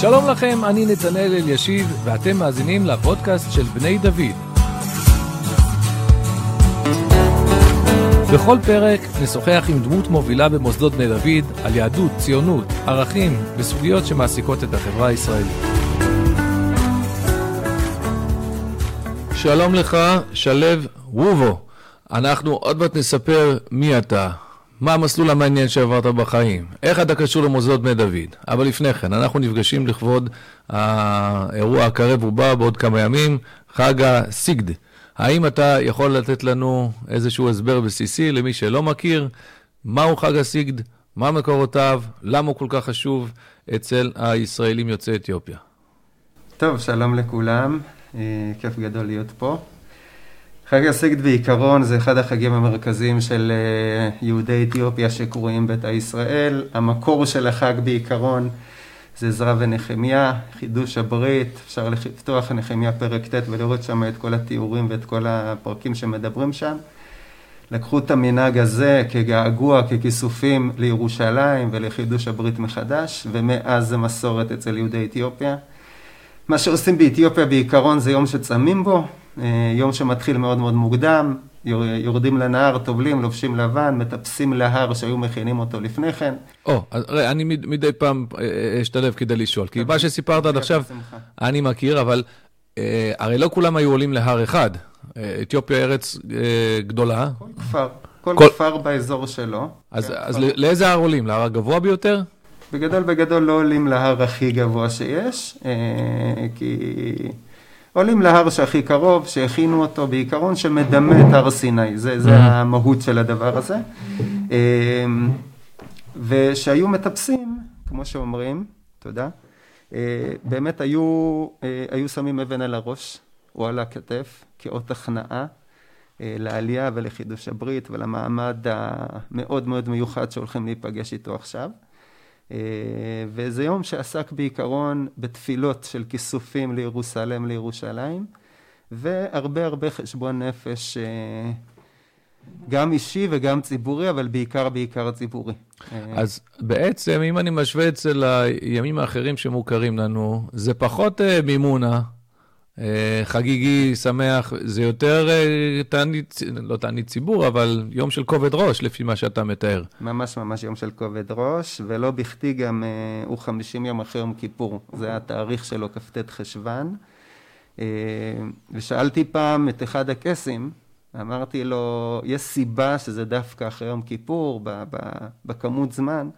שלום לכם, אני נתנאל אלישיב, ואתם מאזינים לפודקאסט של בני דוד. בכל פרק נשוחח עם דמות מובילה במוסדות בני דוד על יהדות, ציונות, ערכים וסוגיות שמעסיקות את החברה הישראלית. שלום לך, שלו וובו. אנחנו עוד מעט נספר מי אתה, מה המסלול המעניין שעברת בחיים, איך אתה קשור למוסדות בני דוד. אבל לפני כן, אנחנו נפגשים לכבוד האירוע הקרב ובא בעוד כמה ימים, חג הסיגד. האם אתה יכול לתת לנו איזשהו הסבר בסיסי למי שלא מכיר, מהו חג הסיגד, מה מקורותיו, למה הוא כל כך חשוב אצל הישראלים יוצאי אתיופיה? טוב, שלום לכולם, אה, כיף גדול להיות פה. חג הסיגד בעיקרון זה אחד החגים המרכזיים של אה, יהודי אתיופיה שקרויים ביתא ישראל. המקור של החג בעיקרון זה עזרא ונחמיה, חידוש הברית, אפשר לפתוח נחמיה פרק ט' ולראות שם את כל התיאורים ואת כל הפרקים שמדברים שם. לקחו את המנהג הזה כגעגוע, ככיסופים לירושלים ולחידוש הברית מחדש, ומאז זה מסורת אצל יהודי אתיופיה. מה שעושים באתיופיה בעיקרון זה יום שצמים בו, יום שמתחיל מאוד מאוד מוקדם, יורדים לנהר, טובלים, לובשים לבן, מטפסים להר שהיו מכינים אותו לפני כן. או, אז ראה, אני מדי פעם אה, אה, אשתלב כדי לשאול, כי מה שסיפרת עד עכשיו, אני מכיר, אבל הרי לא כולם היו עולים להר אחד. אתיופיה ארץ גדולה. כל כפר, כל כפר באזור שלו. אז לאיזה הר עולים? להר הגבוה ביותר? בגדול בגדול לא עולים להר הכי גבוה שיש, כי... עולים להר שהכי קרוב, שהכינו אותו בעיקרון שמדמה את הר סיני, זה, זה mm-hmm. המהות של הדבר הזה. אמ, ושהיו מטפסים, כמו שאומרים, תודה, אה, באמת היו, אה, היו שמים אבן על הראש או על הכתף כאות הכנעה אה, לעלייה ולחידוש הברית ולמעמד המאוד מאוד מיוחד שהולכים להיפגש איתו עכשיו. אה, וזה יום שעסק בעיקרון בתפילות של כיסופים לירוסלם לירושלים, והרבה הרבה חשבון נפש, אה, גם אישי וגם ציבורי, אבל בעיקר בעיקר ציבורי. אה, אז בעצם, אם אני משווה אצל הימים האחרים שמוכרים לנו, זה פחות מימונה. אה, חגיגי, שמח, זה יותר אה, תענית, לא תענית ציבור, אבל יום של כובד ראש, לפי מה שאתה מתאר. ממש ממש יום של כובד ראש, ולא בכדי גם אה, הוא 50 יום אחרי יום כיפור. זה התאריך שלו, כ"ט חשוון. ושאלתי פעם את אחד הקייסים, אמרתי לו, יש סיבה שזה דווקא אחרי יום כיפור, בכמות זמן.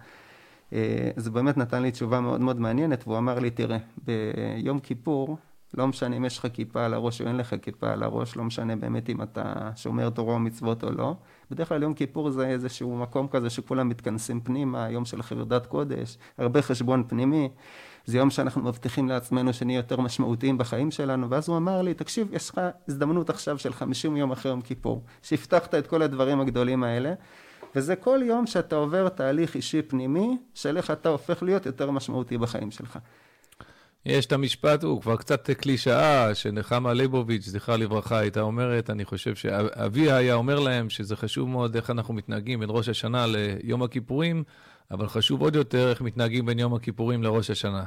זה באמת נתן לי תשובה מאוד מאוד מעניינת, והוא אמר לי, תראה, ביום כיפור, לא משנה אם יש לך כיפה על הראש או אין לך כיפה על הראש, לא משנה באמת אם אתה שומר תורה או מצוות או לא. בדרך כלל יום כיפור זה איזשהו מקום כזה שכולם מתכנסים פנימה, יום של חרדת קודש, הרבה חשבון פנימי. זה יום שאנחנו מבטיחים לעצמנו שנהיה יותר משמעותיים בחיים שלנו, ואז הוא אמר לי, תקשיב, יש לך הזדמנות עכשיו של 50 יום אחרי יום כיפור, שהבטחת את כל הדברים הגדולים האלה, וזה כל יום שאתה עובר תהליך אישי פנימי, של איך אתה הופך להיות יותר משמעותי בחיים שלך. יש את המשפט, הוא כבר קצת קלישאה, שנחמה ליבוביץ', זכרה לברכה, הייתה אומרת, אני חושב שאביה היה אומר להם שזה חשוב מאוד איך אנחנו מתנהגים בין ראש השנה ליום הכיפורים, אבל חשוב עוד יותר איך מתנהגים בין יום הכיפורים לראש השנה.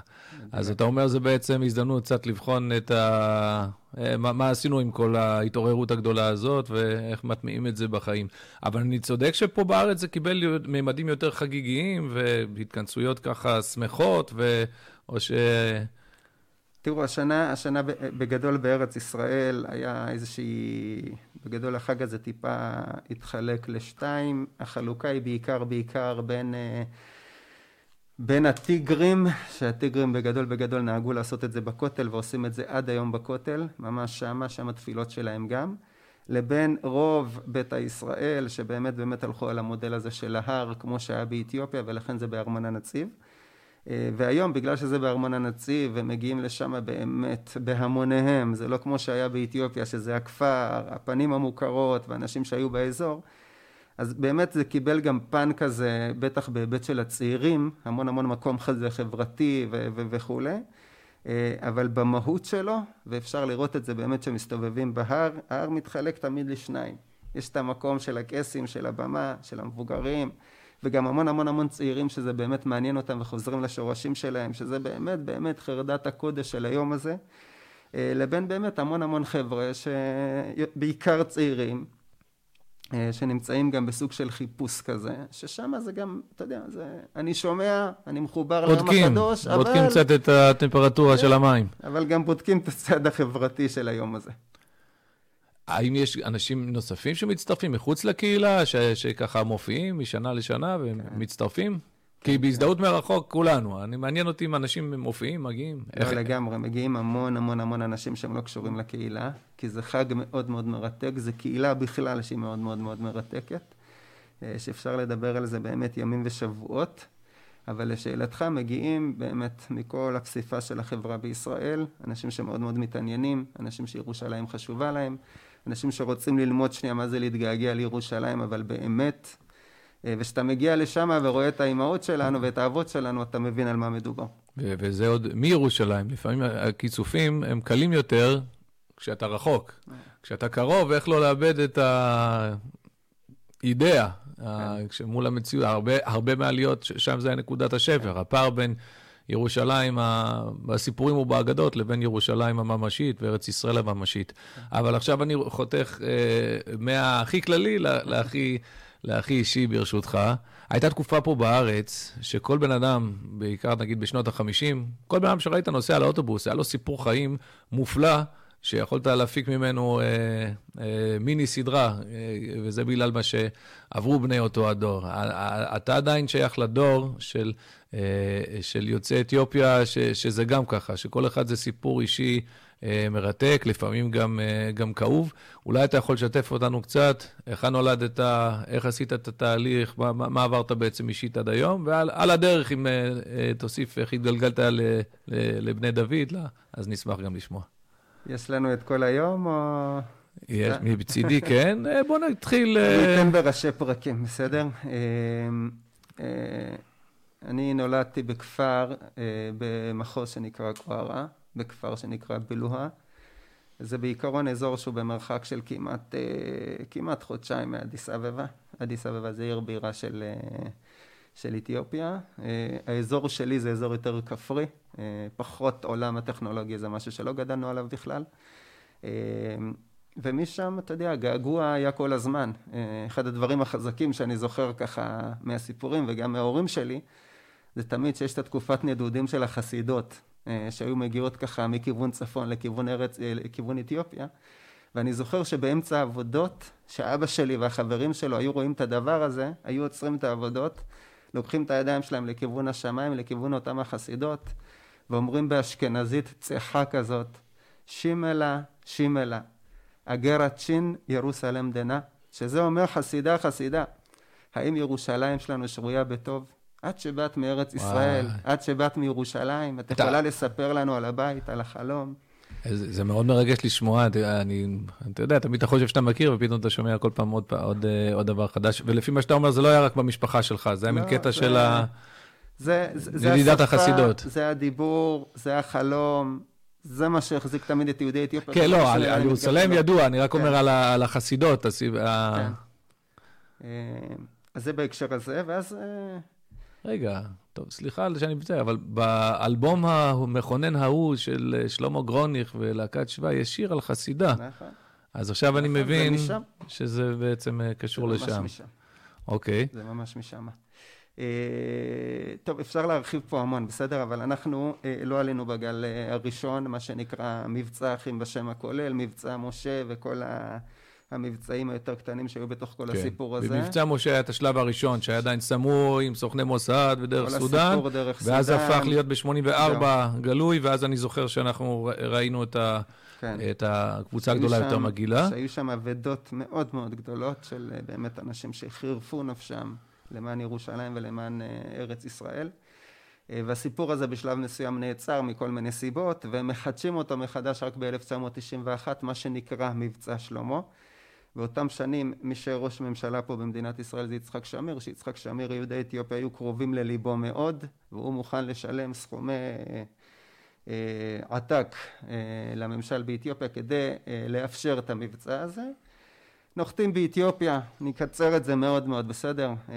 אז אתה אומר, זה בעצם הזדמנות קצת לבחון את ה... אה, מה, מה עשינו עם כל ההתעוררות הגדולה הזאת, ואיך מטמיעים את זה בחיים. אבל אני צודק שפה בארץ זה קיבל ממדים יותר חגיגיים, והתכנסויות ככה שמחות, ו... או ש... תראו, השנה, השנה בגדול בארץ ישראל היה איזושהי, בגדול החג הזה טיפה התחלק לשתיים, החלוקה היא בעיקר בעיקר בין, אה, בין הטיגרים, שהטיגרים בגדול בגדול נהגו לעשות את זה בכותל ועושים את זה עד היום בכותל, ממש שמה, שם התפילות שלהם גם, לבין רוב ביתא ישראל שבאמת באמת הלכו על המודל הזה של ההר כמו שהיה באתיופיה ולכן זה בארמון הנציב. אה, והיום בגלל שזה בארמון הנציב ומגיעים לשם באמת בהמוניהם, זה לא כמו שהיה באתיופיה שזה הכפר, הפנים המוכרות ואנשים שהיו באזור, אז באמת זה קיבל גם פן כזה, בטח בהיבט של הצעירים, המון המון מקום כזה חברתי ו- ו- וכולי, אה, אבל במהות שלו, ואפשר לראות את זה באמת שמסתובבים בהר, ההר מתחלק תמיד לשניים. יש את המקום של הקייסים, של הבמה, של המבוגרים, וגם המון המון המון צעירים שזה באמת מעניין אותם וחוזרים לשורשים שלהם, שזה באמת באמת חרדת הקודש של היום הזה, אה, לבין באמת המון המון חבר'ה שבעיקר צעירים, אה, שנמצאים גם בסוג של חיפוש כזה, ששם זה גם, אתה יודע, זה, אני שומע, אני מחובר לעם הקדוש, אבל... בודקים קצת את הטמפרטורה של המים. אבל גם בודקים את הצד החברתי של היום הזה. האם יש אנשים נוספים שמצטרפים מחוץ לקהילה, ש, שככה מופיעים משנה לשנה ומצטרפים? כן. כי בהזדהות מרחוק כולנו, אני מעניין אותי אם אנשים מופיעים, מגיעים. לא איך... לגמרי, מגיעים המון המון המון אנשים שהם לא קשורים לקהילה, כי זה חג מאוד מאוד מרתק, זה קהילה בכלל שהיא מאוד מאוד מאוד מרתקת, אה, שאפשר לדבר על זה באמת ימים ושבועות, אבל לשאלתך מגיעים באמת מכל הפסיפה של החברה בישראל, אנשים שמאוד מאוד מתעניינים, אנשים שירושלים חשובה להם, אנשים שרוצים ללמוד שנייה מה זה להתגעגע לירושלים, אבל באמת אה, וכשאתה מגיע לשם ורואה את האימהות שלנו ואת האבות שלנו, אתה מבין על מה מדובר. וזה עוד מירושלים. לפעמים הקיצופים הם קלים יותר כשאתה רחוק. כשאתה קרוב, איך לא לאבד את האידאה כן. מול המציאות. הרבה, הרבה מהעליות, שם זה נקודת השבר. הפער בין ירושלים בסיפורים ובאגדות לבין ירושלים הממשית וארץ ישראל הממשית. אבל עכשיו אני חותך אה, מהכי כללי להכי... להכי אישי ברשותך. הייתה תקופה פה בארץ, שכל בן אדם, בעיקר נגיד בשנות ה-50, כל בן אדם שראית נוסע על האוטובוס, היה לו סיפור חיים מופלא, שיכולת להפיק ממנו אה, אה, מיני סדרה, אה, וזה בגלל מה שעברו בני אותו הדור. אתה עדיין שייך לדור של, אה, של יוצאי אתיופיה, ש, שזה גם ככה, שכל אחד זה סיפור אישי. אה, מרתק, לפעמים גם, אה, גם כאוב. אולי אתה יכול לשתף אותנו קצת, איך נולדת, איך עשית את התהליך, מה, מה עברת בעצם אישית עד היום, ועל הדרך, אם אה, תוסיף איך התגלגלת ל, ל, לבני דוד, לה, אז נשמח גם לשמוע. יש לנו את כל היום, או... יש, מצידי, כן. בוא נתחיל... אני אתן בראשי פרקים, בסדר? אני נולדתי בכפר במחוז שנקרא קווארה. בכפר שנקרא בלוהה. זה בעיקרון אזור שהוא במרחק של כמעט, אה, כמעט חודשיים מאדיס אבבה. אדיס אבבה זה עיר בירה של, אה, של אתיופיה. אה, האזור שלי זה אזור יותר כפרי, פחות עולם הטכנולוגיה זה משהו שלא גדלנו עליו בכלל. ומשם, אתה יודע, געגוע היה כל הזמן. אחד הדברים החזקים שאני זוכר ככה מהסיפורים וגם מההורים שלי, זה תמיד שיש את התקופת נדודים של החסידות. אה, שהיו מגיעות ככה מכיוון צפון לכיוון ארץ, אה, לכיוון אתיופיה. ואני זוכר שבאמצע העבודות, שאבא שלי והחברים שלו היו רואים את הדבר הזה, היו עוצרים את העבודות, לוקחים את הידיים שלהם לכיוון השמיים, לכיוון אותם החסידות, ואומרים באשכנזית צחה כזאת, שימלה, שימלה, אגרת שין ירוסלם דנה, שזה אומר חסידה, חסידה. האם ירושלים שלנו שרויה בטוב? את שבאת מארץ ישראל, את שבאת מירושלים, את יכולה לספר לנו על הבית, על החלום. זה, זה מאוד מרגש לשמוע, אני, אתה יודע, תמיד אתה חושב שאתה מכיר, ופתאום אתה שומע כל פעם עוד, עוד, אה, עוד דבר חדש, ולפי מה שאתה אומר, זה לא היה רק במשפחה שלך, זה היה לא, מין קטע זה, של ה... זה, זה, זה ידידת השפה, החסידות. זה הדיבור, זה החלום, זה מה שהחזיק תמיד את יהודי אתיופיה. כן, לא, על, ירושלים ידוע, אני רק כן. אומר על, ה, על החסידות. הסיב... כן. אה, אז זה בהקשר הזה, ואז... אה, רגע, טוב, סליחה על שאני מצטער, אבל באלבום המכונן ההוא של אה, שלמה גרוניך ולהקת שבא, יש שיר על חסידה. נכון. אז עכשיו אני נכון, מבין שזה בעצם אה, קשור לשם. זה ממש משם. אוקיי. זה ממש משם. Uh, טוב, אפשר להרחיב פה המון, בסדר? אבל אנחנו לא עלינו בגל הראשון, מה שנקרא מבצע אחים בשם הכולל, מבצע משה וכל ה... המבצעים היותר קטנים שהיו בתוך כל כן. הסיפור הזה. במבצע משה היה את השלב הראשון, שהיה עדיין סמוי עם סוכני מוסד ודרך סודאן. דרך ואז סודן. הפך להיות ב-84 גלוי, ואז אני זוכר שאנחנו ראינו את, ה, כן. את הקבוצה הגדולה שם, יותר מגעילה. שהיו שם אבדות מאוד מאוד גדולות של אה, באמת אנשים שחירפו נפשם למען ירושלים ולמען אה, ארץ ישראל. אה, והסיפור הזה בשלב מסוים נעצר מכל מיני סיבות, ומחדשים אותו מחדש רק ב-1991, מה שנקרא מבצע שלמה. באותם שנים מי שראש ממשלה פה במדינת ישראל זה יצחק שמיר, שיצחק שמיר יהודי אתיופיה היו קרובים לליבו מאוד והוא מוכן לשלם סכומי אה, אה, עתק אה, לממשל באתיופיה כדי לאפשר את המבצע הזה נוחתים באתיופיה, אני אקצר את זה מאוד מאוד, בסדר? אה,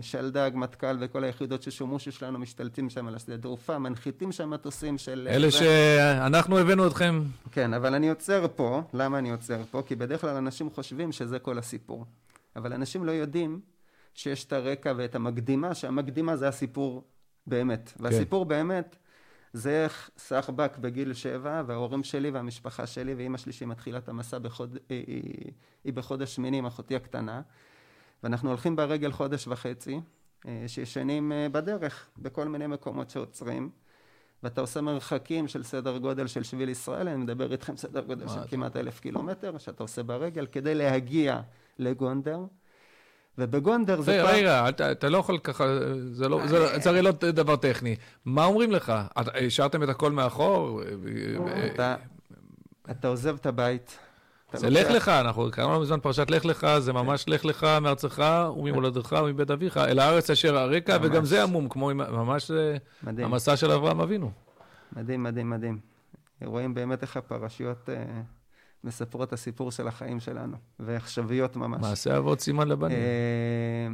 שלדג, מטכ"ל וכל היחידות ששומושו שלנו משתלטים שם על השדה תעופה, מנחיתים שם מטוסים של... אלה שאנחנו הבאנו אתכם. כן, אבל אני עוצר פה, למה אני עוצר פה? כי בדרך כלל אנשים חושבים שזה כל הסיפור. אבל אנשים לא יודעים שיש את הרקע ואת המקדימה, שהמקדימה זה הסיפור באמת. כן. והסיפור באמת זה איך סחבק בגיל שבע, וההורים שלי והמשפחה שלי ואימא שלי שהיא מתחילה את המסע בחוד... היא, היא, היא בחודש שמיני עם אחותי הקטנה, ואנחנו הולכים ברגל חודש וחצי, אה, שישנים אה, בדרך, בכל מיני מקומות שעוצרים. ואתה עושה מרחקים של סדר גודל של שביל ישראל, אני מדבר איתכם סדר גודל של כמעט אלף קילומטר, שאתה עושה ברגל, כדי להגיע לגונדר. ובגונדר זה פעם... רגע, אתה, לא יכול ככה, זה, לא, זה, זה הרי לא דבר טכני. מה אומרים לך? השארתם את הכל מאחור? אתה, עוזב את הבית. זה לך לך, אנחנו קראנו בזמן פרשת לך לך, זה ממש לך לך מארצך וממולדתך ומבית אביך, אל הארץ אשר הרקע, וגם זה עמום, כמו ממש המסע של אברהם אבינו. מדהים, מדהים, מדהים. רואים באמת איך הפרשיות... מספרות את הסיפור של החיים שלנו, ועכשוויות ממש. מעשה אבות סימן לבנים. אה,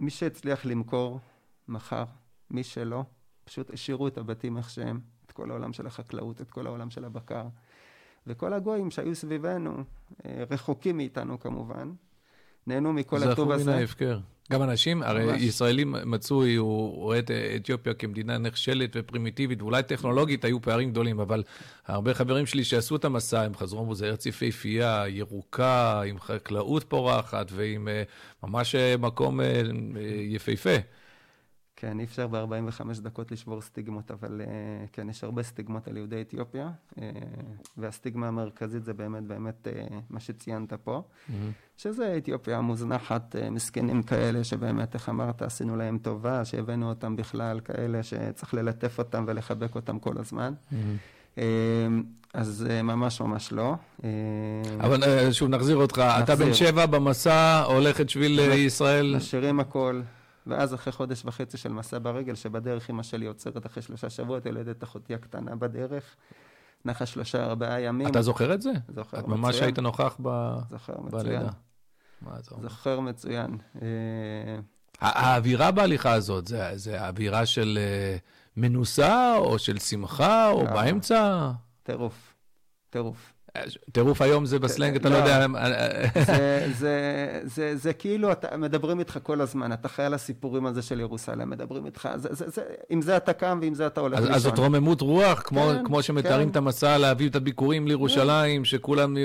מי שהצליח למכור, מכר. מי שלא, פשוט השאירו את הבתים איך שהם, את כל העולם של החקלאות, את כל העולם של הבקר. וכל הגויים שהיו סביבנו, אה, רחוקים מאיתנו כמובן, נהנו מכל הטוב הזה. זכו מן ההפקר. גם אנשים, הרי ממש. ישראלים מצוי, הוא רואה את אתיופיה כמדינה נחשלת ופרימיטיבית, ואולי טכנולוגית היו פערים גדולים, אבל הרבה חברים שלי שעשו את המסע, הם חזרו, אמרו, זה ארץ יפהפייה, ירוקה, עם חקלאות פורחת ועם אה, ממש אה, מקום אה, יפהפה. כן, אי אפשר ב-45 דקות לשבור סטיגמות, אבל uh, כן, יש הרבה סטיגמות על יהודי אתיופיה, uh, והסטיגמה המרכזית זה באמת באמת uh, מה שציינת פה, mm-hmm. שזה אתיופיה מוזנחת, מסכנים כאלה שבאמת, איך אמרת, עשינו להם טובה, שהבאנו אותם בכלל, כאלה שצריך ללטף אותם ולחבק אותם כל הזמן. Mm-hmm. אז ממש ממש לא. אבל שוב, נחזיר אותך. נחזיר. אתה בן שבע במסע, הולך את שביל ישראל. משאירים הכל. ואז אחרי חודש וחצי של מסע ברגל, שבדרך אמא שלי עוצרת אחרי שלושה שבועות, יולדת אחותי הקטנה בדרך, נחה שלושה ארבעה ימים. אתה זוכר את זה? זוכר מצוין. ממש היית נוכח ב... זוכר מצוין. זוכר מצוין. אה, האווירה בהליכה הזאת, זה, זה אווירה של אה, מנוסה, או של שמחה, או לא. באמצע? טירוף, טירוף. טירוף היום זה בסלנג, אתה לא, לא יודע... זה כאילו, מדברים איתך כל הזמן, אתה חי על הסיפורים הזה של ירוסלם, מדברים איתך, עם זה אתה קם ועם זה אתה הולך לישון. אז זאת רוממות רוח, כמו כן, שמתארים כן. את המסע להביא את הביקורים לירושלים, שכולם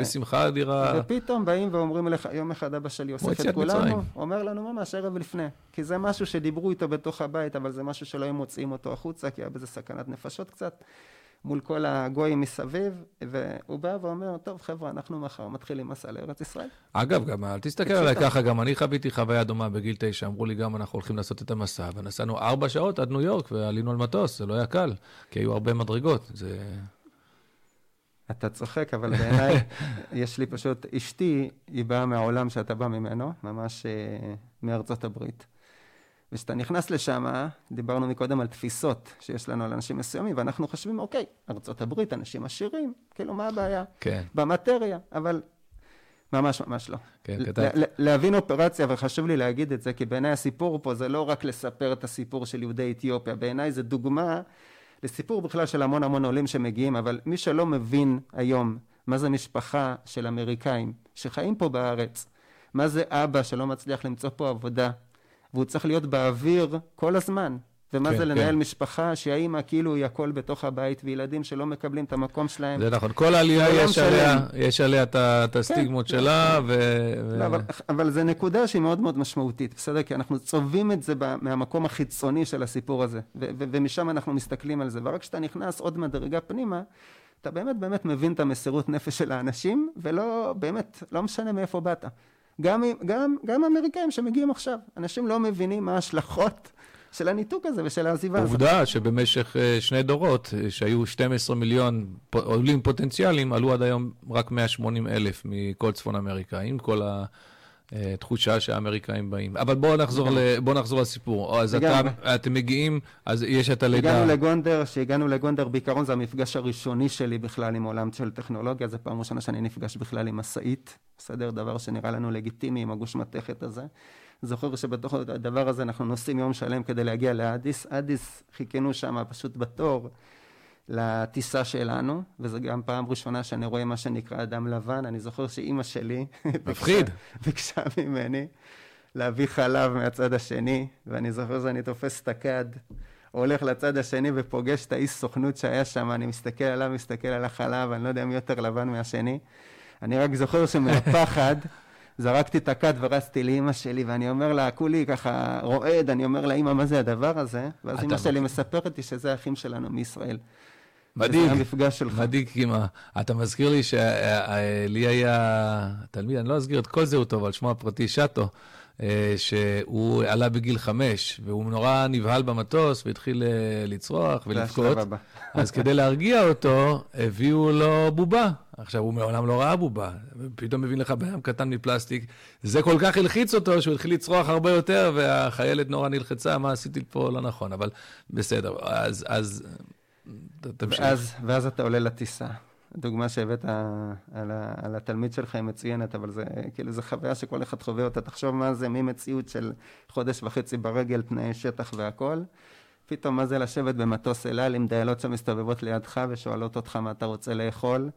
בשמחה אדירה. ופתאום באים ואומרים לך, יום אחד אבא שלי אוסף את כולנו, אומר לנו ממש ערב לפני, כי זה משהו שדיברו איתו בתוך הבית, אבל זה משהו שלא היו מוציאים אותו החוצה, כי היה בזה סכנת נפשות קצת. מול כל הגויים מסביב, והוא בא ואומר, טוב חבר'ה, אנחנו מחר מתחילים מסע לארץ ישראל. אגב, גם אל תסתכל עליי ככה, גם אני חוויתי חוויה דומה בגיל תשע, אמרו לי גם, אנחנו הולכים לעשות את המסע, ונסענו ארבע שעות עד ניו יורק, ועלינו על מטוס, זה לא היה קל, כי היו הרבה מדרגות, זה... אתה צוחק, אבל בעיניי, יש לי פשוט, אשתי, היא באה מהעולם שאתה בא ממנו, ממש אה, מארצות הברית. וכשאתה נכנס לשם, דיברנו מקודם על תפיסות שיש לנו על אנשים מסוימים, ואנחנו חושבים, אוקיי, ארה"ב, אנשים עשירים, כאילו, מה הבעיה? כן. במטריה, אבל ממש ממש לא. כן, כתב. להבין אופרציה, וחשוב לי להגיד את זה, כי בעיניי הסיפור פה זה לא רק לספר את הסיפור של יהודי אתיופיה, בעיניי זה דוגמה לסיפור בכלל של המון המון עולים שמגיעים, אבל מי שלא מבין היום מה זה משפחה של אמריקאים שחיים פה בארץ, מה זה אבא שלא מצליח למצוא פה עבודה, והוא צריך להיות באוויר כל הזמן. ומה כן, זה לנהל כן. משפחה שהאימא כאילו היא הכל בתוך הבית, וילדים שלא מקבלים את המקום שלהם. זה נכון, כל העלייה יש עליה, יש עליה את הסטיגמות כן, שלה, ו... לא, אבל, אבל זו נקודה שהיא מאוד מאוד משמעותית, בסדר? כי אנחנו צובעים את זה מהמקום החיצוני של הסיפור הזה, ו- ו- ומשם אנחנו מסתכלים על זה, ורק כשאתה נכנס עוד מדרגה פנימה, אתה באמת באמת מבין את המסירות נפש של האנשים, ולא, באמת, לא משנה מאיפה באת. גם, גם, גם אמריקאים שמגיעים עכשיו, אנשים לא מבינים מה ההשלכות של הניתוק הזה ושל העזיבה הזאת. עובדה שבמשך אה, שני דורות, אה, שהיו 12 מיליון עולים פוטנציאליים, עלו עד היום רק 180 אלף מכל צפון אמריקה, עם כל אה, תחושה שהאמריקאים באים. אבל בואו נחזור, ל, בוא נחזור לסיפור. אז אתה, אתם מגיעים, אז יש את הלידה. הגענו לגונדר, כשהגענו לגונדר, בעיקרון זה המפגש הראשוני שלי בכלל עם עולם של טכנולוגיה, זו פעם ראשונה שאני נפגש בכלל עם משאית, בסדר? דבר שנראה לנו לגיטימי עם הגוש מתכת הזה. זוכר שבתוך הדבר הזה אנחנו נוסעים יום שלם כדי להגיע לאדיס. אדיס, חיכינו שם פשוט בתור. לטיסה שלנו, וזו גם פעם ראשונה שאני רואה מה שנקרא אדם לבן. אני זוכר שאימא שלי... מפחיד. ביקשה ממני להביא חלב מהצד השני, ואני זוכר שאני תופס את הכד, הולך לצד השני ופוגש את האיש סוכנות שהיה שם, אני מסתכל עליו, מסתכל על החלב, אני לא יודע מי יותר לבן מהשני. אני רק זוכר שמהפחד... זרקתי את הכד ורצתי לאימא שלי, ואני אומר לה, כולי ככה רועד, אני אומר לה, אימא, מה זה הדבר הזה? ואז אימא שלי מספרת לי שזה האחים שלנו מישראל. מדאיג, המפגש שלך. מדאיג כמעט. אתה מזכיר לי שלי היה תלמיד, אני לא אסגיר את כל זהותו, אבל שמו הפרטי שטו, אה, שהוא עלה בגיל חמש, והוא נורא נבהל במטוס והתחיל אה, לצרוח ולבכות. אז כדי להרגיע אותו, הביאו לו בובה. עכשיו, הוא מעולם לא ראה בובה, ופתאום מבין לך בים קטן מפלסטיק. זה כל כך הלחיץ אותו, שהוא התחיל לצרוח הרבה יותר, והחיילת נורא נלחצה, מה עשיתי פה לא נכון, אבל בסדר. אז, אז תמשיך. ואז, ואז אתה עולה לטיסה. הדוגמה שהבאת על, ה, על התלמיד שלך היא מצוינת, אבל זה כאילו זו חוויה שכל אחד חווה אותה. תחשוב מה זה ממציאות של חודש וחצי ברגל, תנאי שטח והכול. פתאום מה זה לשבת במטוס אל על עם דיילות שמסתובבות לידך ושואלות אותך מה אתה רוצה לאכול,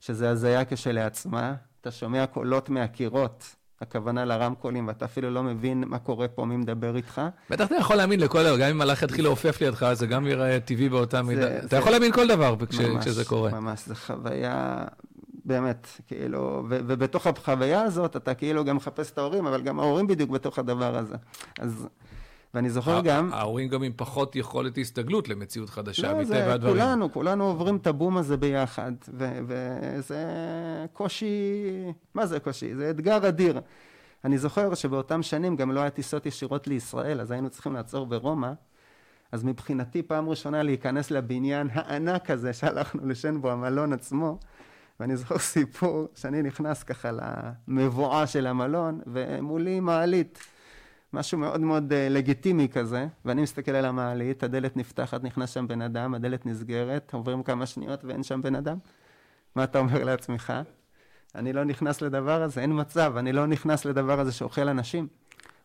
שזה הזיה כשלעצמה. אתה שומע קולות מהקירות הכוונה לרמקולים, ואתה אפילו לא מבין מה קורה פה, מי מדבר איתך. בטח אתה יכול להאמין לכל דבר, גם אם מלאך יתחיל לעופף לידך, זה גם יראה טבעי באותה מידה. אתה יכול להאמין כל דבר כשזה קורה. ממש, זו חוויה, באמת, כאילו, ובתוך החוויה הזאת אתה כאילו גם מחפש את ההורים, אבל גם ההורים בדיוק בתוך הדבר הזה. אז... ואני זוכר גם... ההורים גם עם פחות יכולת הסתגלות למציאות חדשה, לא, מטבע הדברים. כולנו, כולנו עוברים את הבום הזה ביחד, וזה קושי... מה זה קושי? זה אתגר אדיר. אני זוכר שבאותם שנים גם לא היה טיסות ישירות לישראל, אז היינו צריכים לעצור ברומא. אז מבחינתי פעם ראשונה להיכנס לבניין הענק הזה שהלכנו לשן בו, המלון עצמו, ואני זוכר סיפור שאני נכנס ככה למבואה של המלון, ומולי מעלית. משהו מאוד מאוד uh, לגיטימי כזה, ואני מסתכל על המעלית, הדלת נפתחת, נכנס שם בן אדם, הדלת נסגרת, עוברים כמה שניות ואין שם בן אדם. מה אתה אומר לעצמך? אני לא נכנס לדבר הזה, אין מצב, אני לא נכנס לדבר הזה שאוכל אנשים.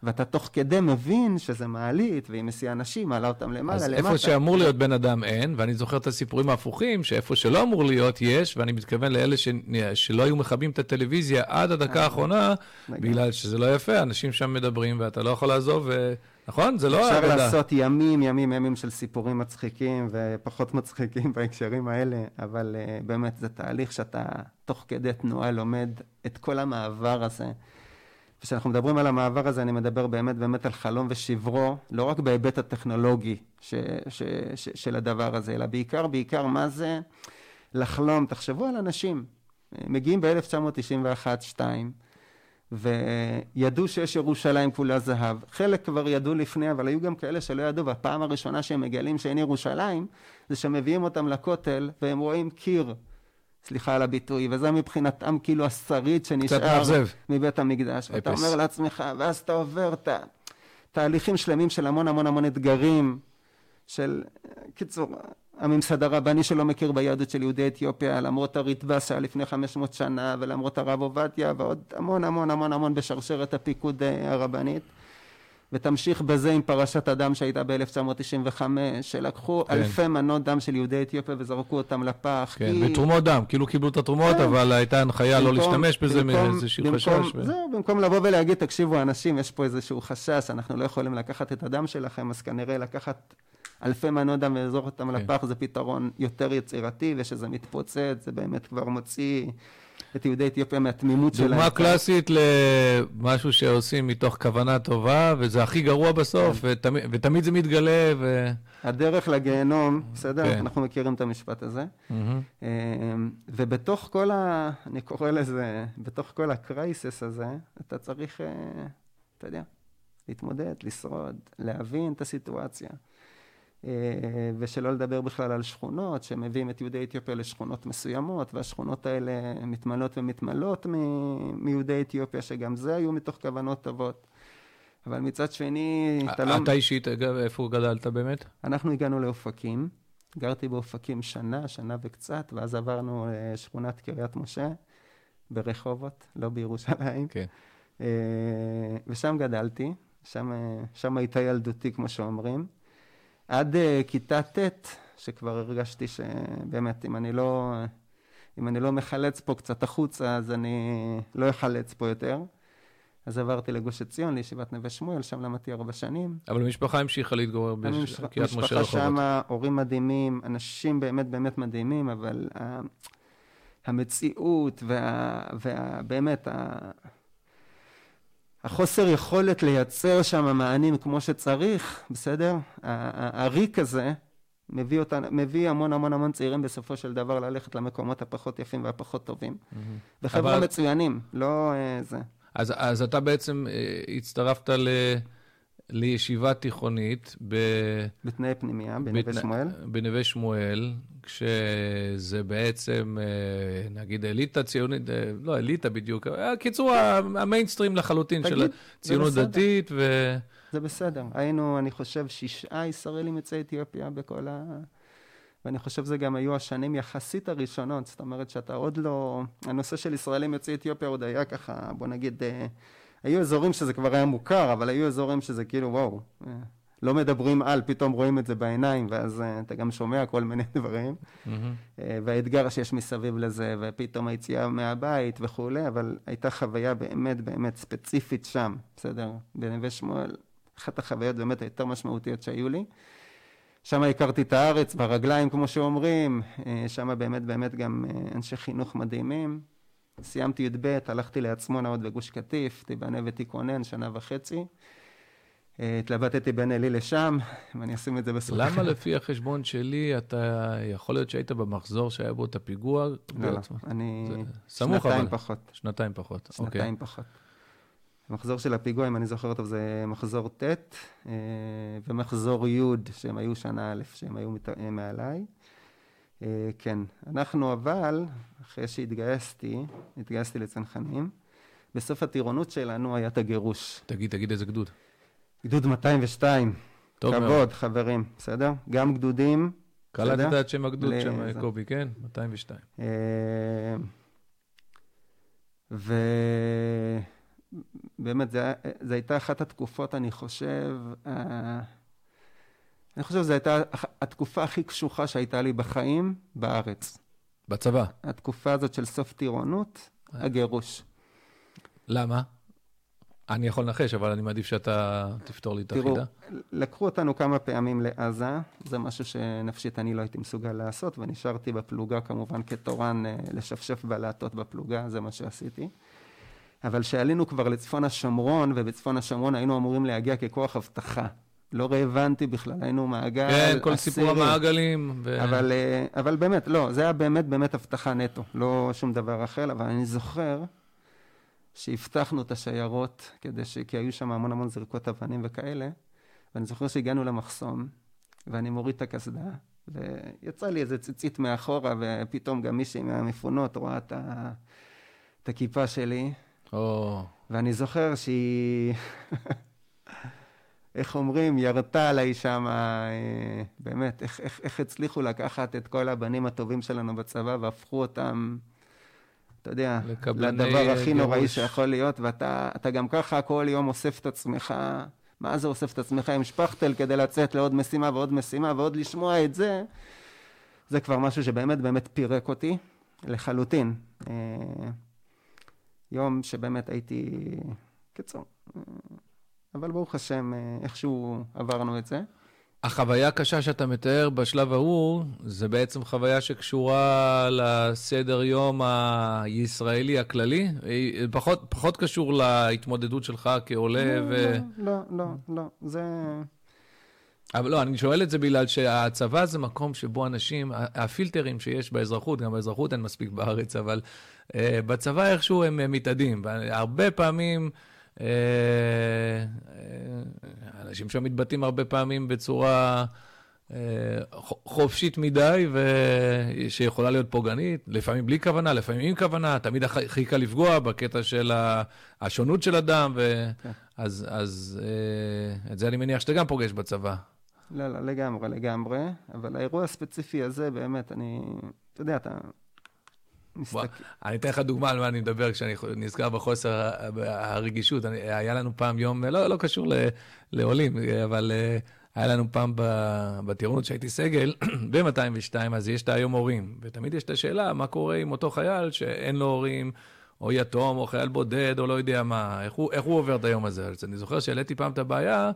ואתה תוך כדי מבין שזה מעלית, והיא מסיעה אנשים, מעלה אותם למעלה, אז למטה. אז איפה שאמור להיות בן אדם אין, ואני זוכר את הסיפורים ההפוכים, שאיפה שלא אמור להיות יש, ואני מתכוון לאלה ש... שלא היו מכבים את הטלוויזיה עד הדקה אה, האחרונה, בגלל שזה לא יפה, אנשים שם מדברים ואתה לא יכול לעזוב, ו... נכון? זה לא אפשר לעשות ימים, ימים, ימים של סיפורים מצחיקים ופחות מצחיקים בהקשרים האלה, אבל uh, באמת זה תהליך שאתה תוך כדי תנועה לומד את כל המעבר הזה. וכשאנחנו מדברים על המעבר הזה, אני מדבר באמת באמת על חלום ושברו, לא רק בהיבט הטכנולוגי ש, ש, ש, של הדבר הזה, אלא בעיקר, בעיקר מה זה לחלום. תחשבו על אנשים, מגיעים ב-1991-2, וידעו שיש ירושלים כולה זהב. חלק כבר ידעו לפני, אבל היו גם כאלה שלא ידעו, והפעם הראשונה שהם מגלים שאין ירושלים, זה שמביאים אותם לכותל, והם רואים קיר. סליחה על הביטוי, וזה מבחינתם כאילו השריד שנשאר מבית המקדש. ואתה אומר לעצמך, ואז אתה עובר את תהליכים שלמים של המון המון המון אתגרים, של, קיצור, הממסד הרבני שלא מכיר ביהדות של יהודי אתיופיה, למרות הריטב"א שהיה לפני 500 שנה, ולמרות הרב עובדיה, ועוד המון המון המון המון בשרשרת הפיקוד אה, הרבנית. ותמשיך בזה עם פרשת הדם שהייתה ב-1995, שלקחו כן. אלפי מנות דם של יהודי אתיופיה וזרקו אותם לפח. כן, כי... בתרומות דם, כאילו קיבלו את התרומות, כן. אבל הייתה הנחיה לא להשתמש בזה מאיזשהו חשש. ו... זהו, במקום לבוא ולהגיד, תקשיבו אנשים, יש פה איזשהו חשש, אנחנו לא יכולים לקחת את הדם שלכם, אז כנראה לקחת אלפי מנות דם ולזרוק אותם כן. לפח זה פתרון יותר יצירתי, ושזה מתפוצץ, זה באמת כבר מוציא... את יהודי אתיופיה מהתמימות שלהם. דוגמה קלאסית למשהו שעושים מתוך כוונה טובה, וזה הכי גרוע בסוף, כן. ותמיד, ותמיד זה מתגלה. ו... הדרך לגיהנום, בסדר? כן. אנחנו מכירים את המשפט הזה. Mm-hmm. ובתוך כל ה... אני קורא לזה, בתוך כל הקרייסס הזה, אתה צריך, אה, אתה יודע, להתמודד, לשרוד, להבין את הסיטואציה. אה, ושלא לדבר בכלל על שכונות, שמביאים את יהודי אתיופיה לשכונות מסוימות, והשכונות האלה מתמלאות ומתמלאות מיהודי אתיופיה, שגם זה היו מתוך כוונות טובות. אבל מצד שני, אתה לא... אתה אישית, איפה גדלת באמת? אנחנו הגענו לאופקים. גרתי באופקים שנה, שנה וקצת, ואז עברנו לשכונת קריית משה ברחובות, לא בירושלים. כן. אה, ושם גדלתי, שם, שם הייתה ילדותי, כמו שאומרים. עד uh, כיתה ט', שכבר הרגשתי שבאמת, אם אני לא, אם אני לא מחלץ פה קצת החוצה, אז אני לא אחלץ פה יותר. אז עברתי לגוש עציון, לישיבת נווה שמואל, שם למדתי ארבע שנים. אבל המשפחה המשיכה להתגורר בקריית משה רחובות. המשפחה שם, הורים מדהימים, אנשים באמת באמת מדהימים, אבל המציאות ובאמת, וה, החוסר יכולת לייצר שם מענים כמו שצריך, בסדר? הריק הזה מביא, אותנו, מביא המון המון המון צעירים בסופו של דבר ללכת למקומות הפחות יפים והפחות טובים. וחבר'ה אבל... מצוינים, לא uh, זה. אז, אז אתה בעצם uh, הצטרפת ל... לישיבה תיכונית ב... בתנאי פנימייה, בנווה בת... שמואל. בנווה שמואל, כשזה בעצם, אה, נגיד, אליטה ציונית, אה, לא אליטה בדיוק, קיצור, המיינסטרים לחלוטין תגיד, של הציונות דתית. ו... זה בסדר. היינו, אני חושב, שישה ישראלים יוצאי אתיופיה בכל ה... ואני חושב שזה גם היו השנים יחסית הראשונות, זאת אומרת שאתה עוד לא... הנושא של ישראלים יוצאי אתיופיה עוד היה ככה, בוא נגיד... אה, היו אזורים שזה כבר היה מוכר, אבל היו אזורים שזה כאילו, וואו, אה, לא מדברים על, פתאום רואים את זה בעיניים, ואז uh, אתה גם שומע כל מיני דברים. Uh, והאתגר שיש מסביב לזה, ופתאום היציאה מהבית וכולי, אבל הייתה חוויה באמת באמת ספציפית שם, בסדר? בנווה שמואל, אחת החוויות באמת היותר משמעותיות שהיו לי. שם הכרתי את הארץ ברגליים, כמו שאומרים, שם באמת באמת גם אנשי חינוך מדהימים. סיימתי י"ב, הלכתי לעצמונה עוד בגוש קטיף, הייתי בנווה כונן שנה וחצי. אה, התלבטתי בין אלי לשם, אם אני אשים את זה בסוף. למה לפי החשבון שלי, אתה יכול להיות שהיית במחזור שהיה בו את הפיגוע? לא, לא, אני... סמוך שנתיים פחות. שנתיים פחות, אוקיי. שנתיים פחות. המחזור של הפיגוע, אם אני זוכר טוב, זה מחזור ט' אה, ומחזור י', שהם היו שנה א', שהם היו מעליי. אה, כן, אנחנו אבל, אחרי שהתגייסתי, התגייסתי לצנחנים, בסוף הטירונות שלנו היה את הגירוש. תגיד, תגיד איזה גדוד. גדוד 202. טוב מאוד. כבוד, חברים, בסדר? גם גדודים. קלטת את שם הגדוד שם, קובי, כן? 202. אה, ובאמת, זו הייתה אחת התקופות, אני חושב, אה, אני חושב שזו הייתה התקופה הכי קשוחה שהייתה לי בחיים בארץ. בצבא. התקופה הזאת של סוף טירונות, הגירוש. למה? אני יכול לנחש, אבל אני מעדיף שאתה תפתור לי את החידה. תראו, לקחו אותנו כמה פעמים לעזה, זה משהו שנפשית אני לא הייתי מסוגל לעשות, ונשארתי בפלוגה כמובן כתורן אה, לשפשף בלהטות בפלוגה, זה מה שעשיתי. אבל כשעלינו כבר לצפון השומרון, ובצפון השומרון היינו אמורים להגיע ככוח אבטחה. לא רלוונטי בכלל, היינו מעגל כן, כל סיפור המעגלים. ו... אבל, אה, אבל באמת, לא, זה היה באמת באמת הבטחה נטו, לא שום דבר אחר, אבל אני זוכר שהבטחנו את השיירות, כדי ש... כי היו שם המון המון זריקות אבנים וכאלה, ואני זוכר שהגענו למחסום, ואני מוריד את הקסדה, ויצא לי איזה ציצית מאחורה, ופתאום גם מישהי מהמפונות רואה את, ה... את הכיפה שלי, oh. ואני זוכר שהיא... איך אומרים, ירתה עליי שם, אה, באמת, איך, איך, איך הצליחו לקחת את כל הבנים הטובים שלנו בצבא והפכו אותם, אתה יודע, לדבר הכי נוראי שיכול להיות, ואתה גם ככה כל יום אוסף את עצמך, מה זה אוסף את עצמך עם שפכטל כדי לצאת לעוד משימה ועוד משימה ועוד לשמוע את זה, זה כבר משהו שבאמת באמת פירק אותי לחלוטין. אה, יום שבאמת הייתי, קיצור. אה, אבל ברוך השם, אה, איכשהו עברנו את זה. החוויה הקשה שאתה מתאר בשלב ההוא, זה בעצם חוויה שקשורה לסדר יום הישראלי הכללי? פחות, פחות קשור להתמודדות שלך כעולה לא, ו... לא, לא, לא, לא, זה... אבל לא, אני שואל את זה בגלל שהצבא זה מקום שבו אנשים, הפילטרים שיש באזרחות, גם באזרחות אין מספיק בארץ, אבל uh, בצבא איכשהו הם מתאדים. הרבה פעמים... אה, אה, אנשים שם מתבטאים הרבה פעמים בצורה חופשית מדי, ושיכולה להיות פוגענית, לפעמים בלי כוונה, לפעמים עם כוונה, תמיד הכי קל לפגוע בקטע של השונות של אדם, ו... כן. אז, אז את זה אני מניח שאתה גם פוגש בצבא. לא, לא, לגמרי, לגמרי, אבל האירוע הספציפי הזה, באמת, אני, אתה יודע, אתה. אני אתן לך דוגמה על מה אני מדבר כשאני נזכר בחוסר הרגישות. היה לנו פעם יום, לא, לא קשור לעולים, אבל אה, היה לנו פעם בטירונות שהייתי סגל, ב-202, אז יש את היום הורים, ותמיד יש את השאלה, מה קורה עם אותו חייל שאין לו הורים, או יתום, או חייל בודד, או לא יודע מה, איך הוא, איך הוא עובר את היום הזה. אז אני זוכר שהעליתי פעם את הבעיה,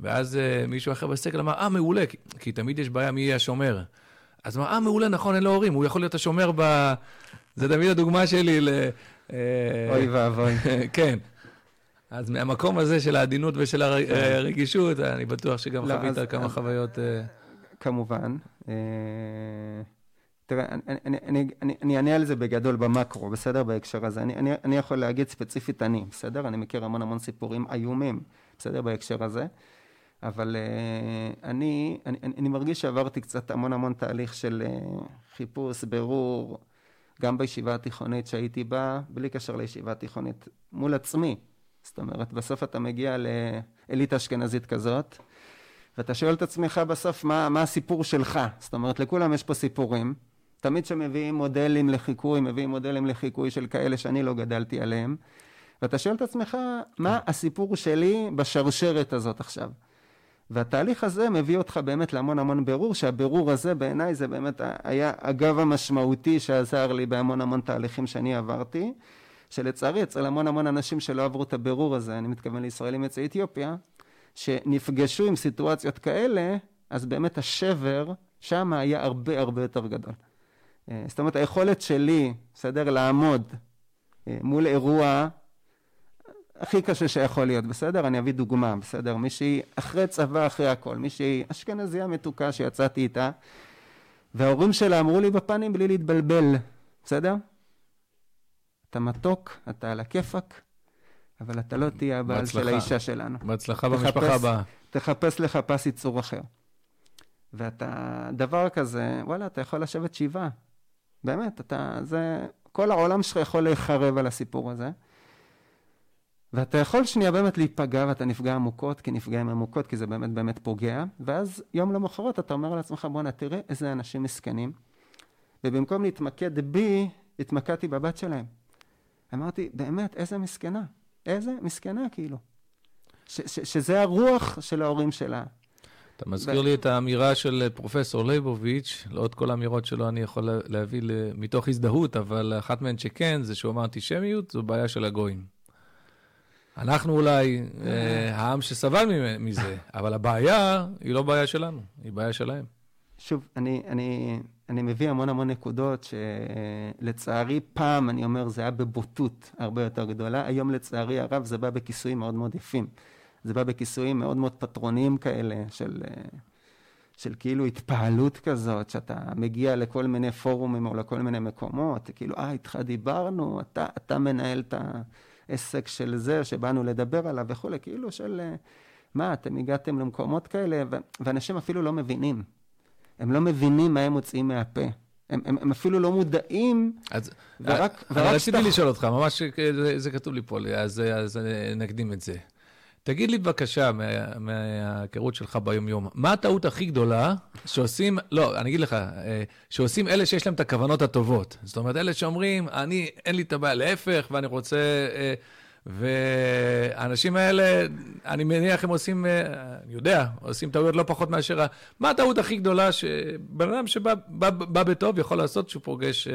ואז uh, מישהו אחר בסגל אמר, אה, מעולה, כי, כי תמיד יש בעיה מי יהיה השומר. אז אמר, אה, מעולה, נכון, אין לו הורים, הוא יכול להיות השומר ב... זה תמיד הדוגמה שלי ל... אה, אוי ואבוי. כן. אז מהמקום הזה של העדינות ושל הרגישות, אני בטוח שגם לא, חווית אז, כמה אז, חוויות... אה, כמובן. תראה, אני אענה על זה בגדול במקרו, בסדר? בהקשר הזה. אני, אני, אני יכול להגיד ספציפית אני, בסדר? אני מכיר המון המון סיפורים איומים, בסדר? בהקשר הזה. אבל uh, אני, אני, אני מרגיש שעברתי קצת המון המון תהליך של uh, חיפוש, ברור, גם בישיבה התיכונית שהייתי בה, בלי קשר לישיבה התיכונית, מול עצמי. זאת אומרת, בסוף אתה מגיע לאליטה אשכנזית כזאת, ואתה שואל את עצמך בסוף מה, מה הסיפור שלך. זאת אומרת, לכולם יש פה סיפורים. תמיד כשמביאים מודלים לחיקוי, מביאים מודלים לחיקוי של כאלה שאני לא גדלתי עליהם. ואתה שואל את עצמך, מה הסיפור שלי בשרשרת הזאת עכשיו? והתהליך הזה מביא אותך באמת להמון המון בירור, שהבירור הזה בעיניי זה באמת היה הגב המשמעותי שעזר לי בהמון המון תהליכים שאני עברתי, שלצערי אצל המון המון אנשים שלא עברו את הבירור הזה, אני מתכוון לישראלים יוצאי אתיופיה, שנפגשו עם סיטואציות כאלה, אז באמת השבר שם היה הרבה הרבה יותר גדול. אה, זאת אומרת היכולת שלי, בסדר, לעמוד אה, מול אירוע הכי קשה שיכול להיות, בסדר? אני אביא דוגמה, בסדר? מישהי אחרי צבא, אחרי הכל, מישהי אשכנזייה מתוקה שיצאתי איתה, וההורים שלה אמרו לי בפנים בלי להתבלבל, בסדר? אתה מתוק, אתה על הכיפאק, אבל אתה לא תהיה הבעל של האישה שלנו. בהצלחה במשפחה הבאה. תחפש לך פס ייצור אחר. ואתה, דבר כזה, וואלה, אתה יכול לשבת שבעה. באמת, אתה, זה, כל העולם שלך יכול להיחרב על הסיפור הזה. ואתה יכול שנייה באמת להיפגע ואתה נפגע עמוקות, כי נפגעים עמוקות, כי זה באמת באמת פוגע, ואז יום למחרת אתה אומר לעצמך, בואנה, תראה איזה אנשים מסכנים. ובמקום להתמקד בי, התמקדתי בבת שלהם. אמרתי, באמת, איזה מסכנה. איזה מסכנה, כאילו. ש- ש- שזה הרוח של ההורים שלה. אתה מזכיר ו... לי את האמירה של פרופסור ליבוביץ', לא את כל האמירות שלו אני יכול להביא מתוך הזדהות, אבל אחת מהן שכן, זה שהוא אמר אנטישמיות, זו בעיה של הגויים. אנחנו אולי אה, העם שסבל מזה, אבל הבעיה היא לא בעיה שלנו, היא בעיה שלהם. שוב, אני, אני, אני מביא המון המון נקודות שלצערי פעם, אני אומר, זה היה בבוטות הרבה יותר גדולה. היום לצערי הרב זה בא בכיסויים מאוד מאוד יפים. זה בא בכיסויים מאוד מאוד פטרוניים כאלה, של, של כאילו התפעלות כזאת, שאתה מגיע לכל מיני פורומים או לכל מיני מקומות, כאילו, אה, איתך דיברנו, אתה, אתה מנהל את ה... עסק של זה שבאנו לדבר עליו וכולי, כאילו של אה, מה, אתם הגעתם למקומות כאלה, ואנשים אפילו לא מבינים. הם לא מבינים מה הם מוציאים מהפה. הם, הם, הם אפילו לא מודעים, אז, ורק... ורק רציתי שתח... לשאול אותך, ממש זה, זה כתוב לי פה, אז, אז נקדים את זה. תגיד לי בבקשה, מההיכרות שלך ביום-יום, מה הטעות הכי גדולה שעושים, לא, אני אגיד לך, אה, שעושים אלה שיש להם את הכוונות הטובות. זאת אומרת, אלה שאומרים, אני, אין לי את הבעיה, להפך, ואני רוצה... אה, והאנשים האלה, אני מניח, הם עושים, אה, אני יודע, עושים טעויות לא פחות מאשר... מה הטעות הכי גדולה שבן אדם שבא בא, בא בטוב יכול לעשות שהוא פוגש...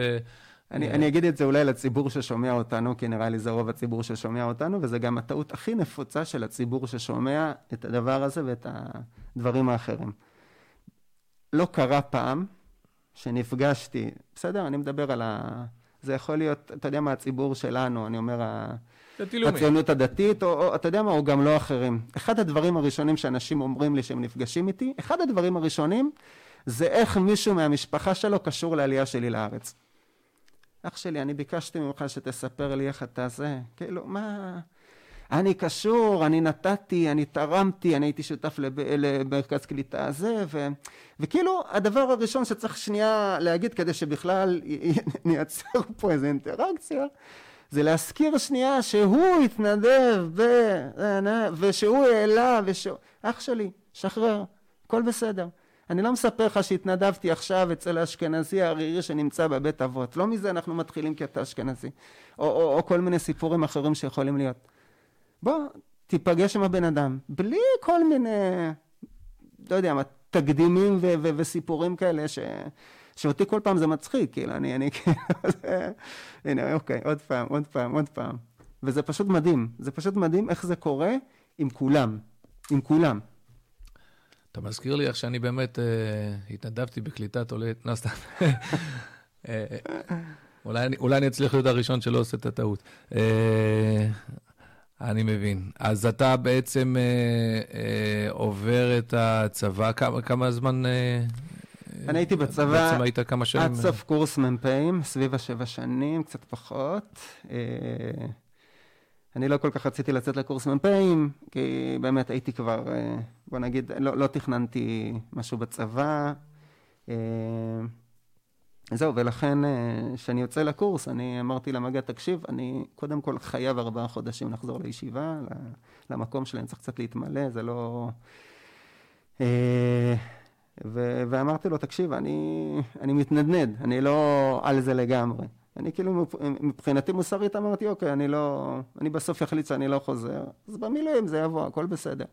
אני, אני אגיד את זה אולי לציבור ששומע אותנו, כי נראה לי זה רוב הציבור ששומע אותנו, וזה גם הטעות הכי נפוצה של הציבור ששומע את הדבר הזה ואת הדברים האחרים. לא קרה פעם שנפגשתי, בסדר, אני מדבר על ה... זה יכול להיות, אתה יודע מה, הציבור שלנו, אני אומר, הציונות הדתית, או, או אתה יודע מה, או גם לא אחרים. אחד הדברים הראשונים שאנשים אומרים לי שהם נפגשים איתי, אחד הדברים הראשונים זה איך מישהו מהמשפחה שלו קשור לעלייה שלי לארץ. אח שלי, אני ביקשתי ממך שתספר לי איך אתה זה. כאילו, מה... אני קשור, אני נתתי, אני תרמתי, אני הייתי שותף לב, למרכז קליטה הזה, ו, וכאילו הדבר הראשון שצריך שנייה להגיד כדי שבכלל נייצר פה איזו אינטראקציה, זה להזכיר שנייה שהוא התנדב ב... ושהוא העלה, ושהוא... אח שלי, שחרר, הכל בסדר. אני לא מספר לך שהתנדבתי עכשיו אצל האשכנזי הערירי שנמצא בבית אבות. לא מזה אנחנו מתחילים כי אתה אשכנזי. או, או, או כל מיני סיפורים אחרים שיכולים להיות. בוא, תיפגש עם הבן אדם, בלי כל מיני, לא יודע מה, תקדימים ו- ו- וסיפורים כאלה ש... שאותי כל פעם זה מצחיק, כאילו, אני, אני כאילו, הנה, אוקיי, עוד פעם, עוד פעם, עוד פעם. וזה פשוט מדהים, זה פשוט מדהים איך זה קורה עם כולם, עם כולם. אתה מזכיר לי איך שאני באמת אה, התנדבתי בקליטת עולי... לא, סתם. אה, אולי, אולי אני אצליח להיות הראשון שלא עושה את הטעות. אה, אני מבין. אז אתה בעצם אה, אה, עובר את הצבא, כמה, כמה זמן... אה, אני הייתי בצבא בעצם היית כמה שנים... עד סוף קורס מ"פים, סביב השבע שנים, קצת פחות. אה, אני לא כל כך רציתי לצאת לקורס מ"פים, כי באמת הייתי כבר, אה, בוא נגיד, לא, לא תכננתי משהו בצבא. אה, זהו, ולכן כשאני יוצא לקורס, אני אמרתי למג"ד, תקשיב, אני קודם כל חייב ארבעה חודשים לחזור לישיבה, למקום שלי, אני צריך קצת להתמלא, זה לא... ו- ואמרתי לו, תקשיב, אני, אני מתנדנד, אני לא על זה לגמרי. אני כאילו, מבחינתי מוסרית אמרתי, אוקיי, אני לא, אני בסוף אחליט שאני לא חוזר, אז במילואים זה יבוא, הכל בסדר.